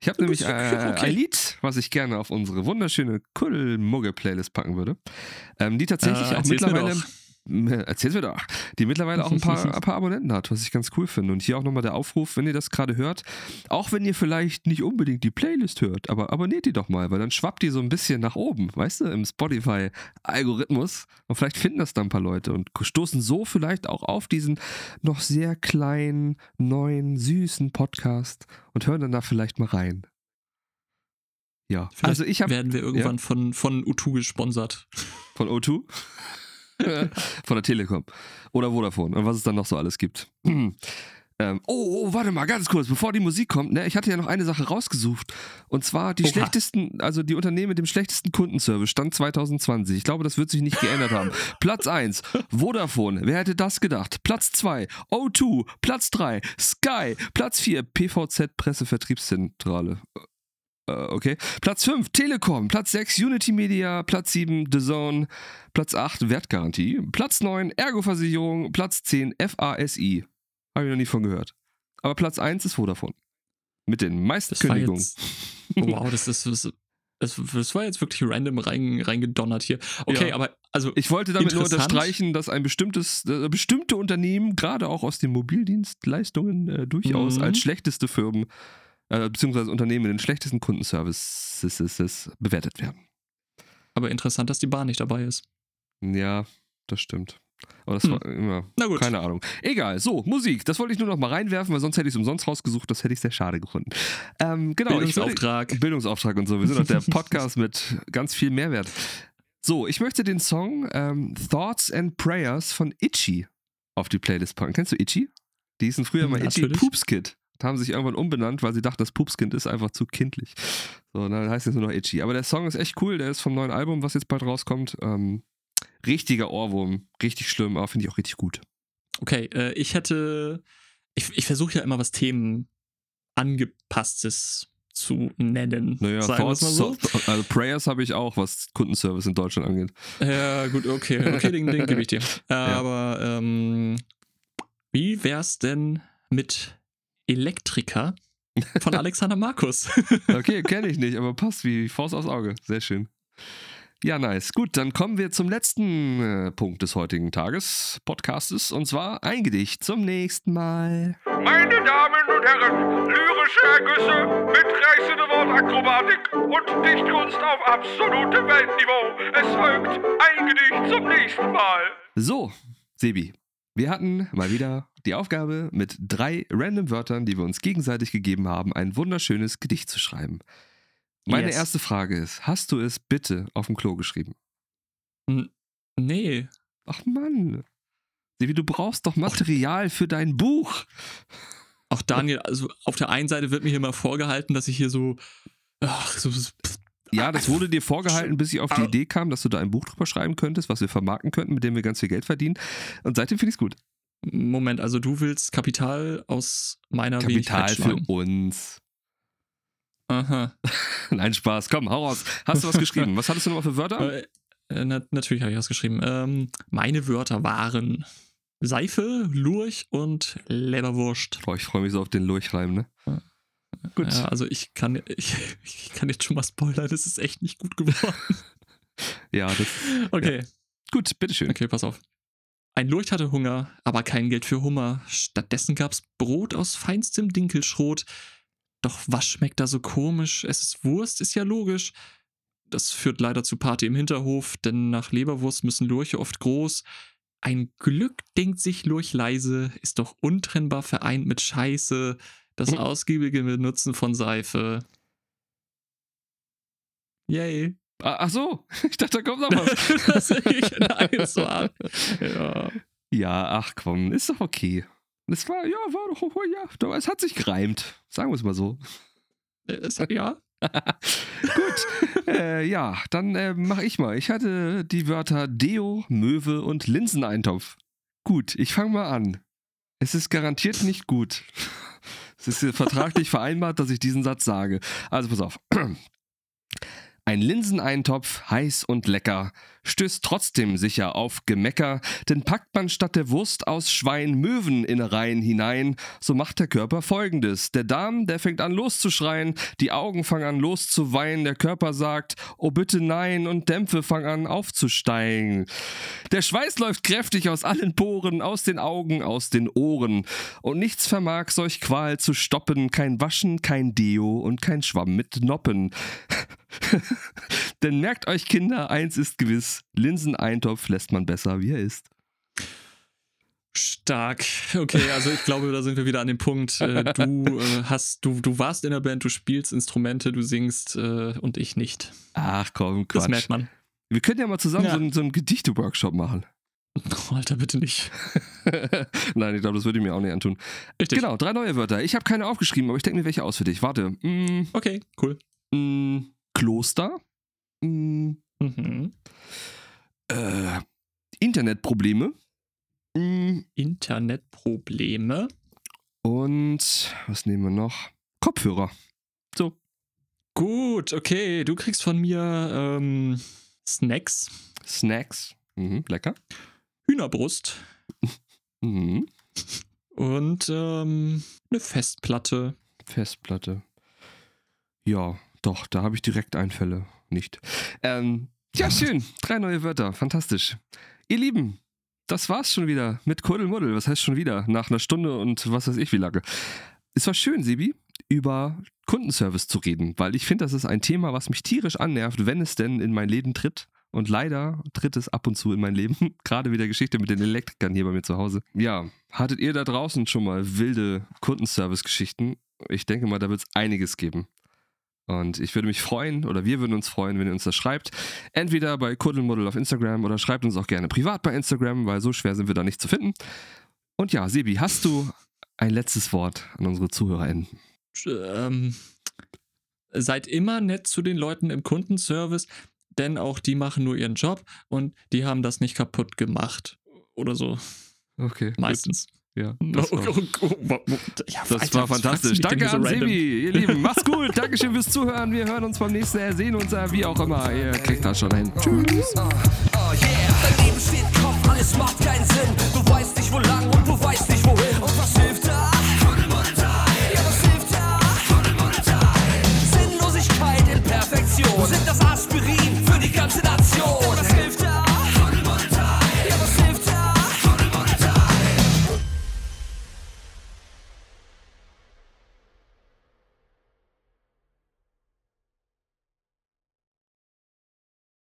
Ich habe nämlich äh, okay. ein Lied, was ich gerne auf unsere wunderschöne Kuddelmugge-Playlist packen würde. Ähm, die tatsächlich Äh, auch mittlerweile. Erzähl's mir doch. Die mittlerweile auch ein paar, ein paar Abonnenten hat, was ich ganz cool finde. Und hier auch nochmal der Aufruf, wenn ihr das gerade hört, auch wenn ihr vielleicht nicht unbedingt die Playlist hört, aber abonniert die doch mal, weil dann schwappt die so ein bisschen nach oben, weißt du, im Spotify-Algorithmus. Und vielleicht finden das dann ein paar Leute und stoßen so vielleicht auch auf diesen noch sehr kleinen, neuen, süßen Podcast und hören dann da vielleicht mal rein. Ja, Vielleicht also ich habe werden wir irgendwann von, von U2 gesponsert. von O2? Von der Telekom. Oder Vodafone. Und was es dann noch so alles gibt. ähm, oh, oh, warte mal, ganz kurz, bevor die Musik kommt. Ne, ich hatte ja noch eine Sache rausgesucht. Und zwar die Oha. schlechtesten, also die Unternehmen mit dem schlechtesten Kundenservice, Stand 2020. Ich glaube, das wird sich nicht geändert haben. Platz 1, Vodafone. Wer hätte das gedacht? Platz 2, O2. Platz 3, Sky. Platz 4, PVZ Pressevertriebszentrale. Äh, okay. Platz 5, Telekom. Platz 6, Unity Media. Platz 7, The Zone. Platz 8, Wertgarantie. Platz 9, Ergo-Versicherung. Platz 10, FASI. Habe ich noch nie von gehört. Aber Platz 1 ist Vodafone. Mit den meisten Das Kündigungen. jetzt, wow, das ist. Das, das, das war jetzt wirklich random rein, reingedonnert hier. Okay, Ja. aber also Ich wollte damit nur unterstreichen, dass ein bestimmtes, äh, bestimmte Unternehmen, gerade auch aus den Mobildienstleistungen, äh, durchaus Mhm. als schlechteste Firmen, äh, beziehungsweise Unternehmen mit den schlechtesten Kundenservices bewertet werden. aber interessant, dass die Bahn nicht dabei ist. Ja, das stimmt. Aber das Hm. war immer, Na gut. keine Ahnung. Egal, so, Musik. Das wollte ich nur noch mal reinwerfen, weil sonst hätte ich es umsonst rausgesucht. Das hätte ich sehr schade gefunden. Ähm, genau, ich würde, Bildungsauftrag. Bildungsauftrag und so. Wir sind doch der Podcast mit ganz viel Mehrwert. So, ich möchte den Song ähm, Thoughts and Prayers von Itchy auf die Playlist packen. Kennst du Itchy? Die hießen früher mal Itchy Natürlich. Poopskid. Haben sich irgendwann umbenannt, weil sie dachten, das Pupskind ist einfach zu kindlich. So, dann heißt es nur noch Itchy. Aber der Song ist echt cool. Der ist vom neuen Album, was jetzt bald rauskommt. Ähm, richtiger Ohrwurm. Richtig schlimm, aber finde ich auch richtig gut. Okay, äh, ich hätte. Ich, ich versuche ja immer was Themen angepasstes zu nennen. Naja, Thoughts, mal so. so, also Prayers habe ich auch, was Kundenservice in Deutschland angeht. Ja, gut, okay. Okay, den, den gebe ich dir. Aber ähm, wie wär's denn mit Elektriker von Alexander Markus? Okay, kenne ich nicht, aber passt wie Faust aufs Auge. Sehr schön. Ja, nice. Gut, dann kommen wir zum letzten äh, Punkt des heutigen Tages, Podcastes, und zwar ein Gedicht zum nächsten Mal. Meine Damen und Herren, lyrische Ergüsse, mitreißende Wortakrobatik und Dichtkunst auf absolutem Weltniveau. Es folgt ein Gedicht zum nächsten Mal. So, Sebi, wir hatten mal wieder die Aufgabe, mit drei random Wörtern, die wir uns gegenseitig gegeben haben, ein wunderschönes Gedicht zu schreiben. Meine Yes. erste Frage ist, hast du es bitte auf dem Klo geschrieben? nee. Ach Mann. Sebi, du brauchst doch Material für dein Buch. Auch Daniel, also auf der einen Seite wird mir hier mal vorgehalten, dass ich hier so. Ach, so, so Ja, das wurde dir vorgehalten, bis ich auf die. Idee kam, dass du da ein Buch drüber schreiben könntest, was wir vermarkten könnten, mit dem wir ganz viel Geld verdienen. Und seitdem finde ich es gut. Moment, also du willst Kapital aus meiner Kapital für uns. Aha. Nein, Spaß. Komm, hau raus. Hast du was geschrieben? Was hattest du nochmal für Wörter? Äh, äh, na, natürlich habe ich was geschrieben. Ähm, meine Wörter waren Seife, Lurch und Leberwurst. Boah, ich freue mich so auf den Lurchreim, ne? Gut. Ja, also ich kann, ich, ich kann jetzt schon mal spoilern, das ist echt nicht gut geworden. Ja, das. Okay, Gut, bitteschön. okay, pass auf. Ein Lurch hatte Hunger, aber kein Geld für Hummer. Stattdessen gab's Brot aus feinstem Dinkelschrot. Doch was schmeckt da so komisch? Es ist Wurst, ist ja logisch. Das führt leider zu Party im Hinterhof, denn nach Leberwurst müssen Lurche oft groß. Ein Glück, denkt sich Lurch leise, ist doch untrennbar vereint mit Scheiße. Das Hm. ausgiebige Benutzen von Seife. Yay. Ah, ach so, ich dachte, da kommt noch was. das ich nein, war. Ja. ja, ach komm, ist doch okay. Es war, ja, war doch, oh, ja, doch, es hat sich gereimt. Sagen wir es mal so. Es, ja. Gut, äh, ja, dann äh, mache ich mal. Ich hatte die Wörter Deo, Möwe und Linseneintopf. Gut, ich fange mal an. Es ist garantiert nicht gut. Es ist vertraglich vereinbart, dass ich diesen Satz sage. Also pass auf. Ein Linseneintopf, heiß und lecker, stößt trotzdem sicher auf Gemecker, denn packt man statt der Wurst aus Schwein Möweninnereien hinein, so macht der Körper folgendes. Der Darm, der fängt an loszuschreien, die Augen fangen an loszuweinen, der Körper sagt, oh bitte nein, und Dämpfe fangen an aufzusteigen. Der Schweiß läuft kräftig aus allen Poren, aus den Augen, aus den Ohren, und nichts vermag solch Qual zu stoppen, kein Waschen, kein Deo und kein Schwamm mit Noppen. Denn merkt euch, Kinder, eins ist gewiss: Linseneintopf lässt man besser, wie er ist. Stark. Okay, also ich glaube, da sind wir wieder an dem Punkt. Äh, du äh, hast, du, du warst in der Band, du spielst Instrumente, du singst äh, und ich nicht. Ach komm, Quatsch. Das merkt man. Wir können ja mal zusammen Ja. so, einen- so einen Gedichte-Workshop machen. Alter, bitte nicht. Nein, ich glaube, das würde ich mir auch nicht antun. Richtig. Genau, drei neue Wörter. Ich habe keine aufgeschrieben, aber ich denke mir welche aus für dich. Warte. Mm, Okay, cool. mm, Kloster. Mm, Mhm. äh, Internetprobleme. Mm, Internetprobleme. und was nehmen wir noch? Kopfhörer. So. Gut, okay. Du kriegst von mir ähm, Snacks, Snacks. Mhm, lecker. Hühnerbrust Mhm. und ähm, eine Festplatte. Festplatte. Ja, doch, da habe ich direkt Einfälle. Nicht. Ähm, ja, schön. Drei neue Wörter. Fantastisch. Ihr Lieben, das war's schon wieder mit Kuddelmuddel. Was heißt schon wieder? Nach einer Stunde und was weiß ich wie lange. Es war schön, Sebi, über Kundenservice zu reden, weil ich finde, das ist ein Thema, was mich tierisch annervt, wenn es denn in mein Leben tritt. Und leider tritt es ab und zu in mein Leben. Gerade wieder Geschichte mit den Elektrikern hier bei mir zu Hause. Ja, hattet ihr da draußen schon mal wilde Kundenservice-Geschichten? Ich denke mal, da wird es einiges geben. Und ich würde mich freuen, oder wir würden uns freuen, wenn ihr uns das schreibt. Entweder bei Kuddelmuddel auf Instagram oder schreibt uns auch gerne privat bei Instagram, weil so schwer sind wir da nicht zu finden. Und ja, Sebi, hast du ein letztes Wort an unsere ZuhörerInnen? Ähm, seid immer nett zu den Leuten im Kundenservice, denn auch die machen nur ihren Job und die haben das nicht kaputt gemacht. Oder so, Okay. meistens. Ja, das war, das war fantastisch. Danke an so Sebi, ihr Lieben. Macht's gut. Dankeschön fürs Zuhören. Wir hören uns beim nächsten Mal, sehen uns, wie auch immer. Ihr kriegt das schon hin. Tschüss. Oh, yeah. Daneben steht Kopf, alles macht keinen Sinn. Du weißt nicht, wo lang und du weißt nicht, wohin. Und was hilft da? Ja, was hilft da? Sinnlosigkeit in Perfektion. Sind das Aspirin für die ganze Nation.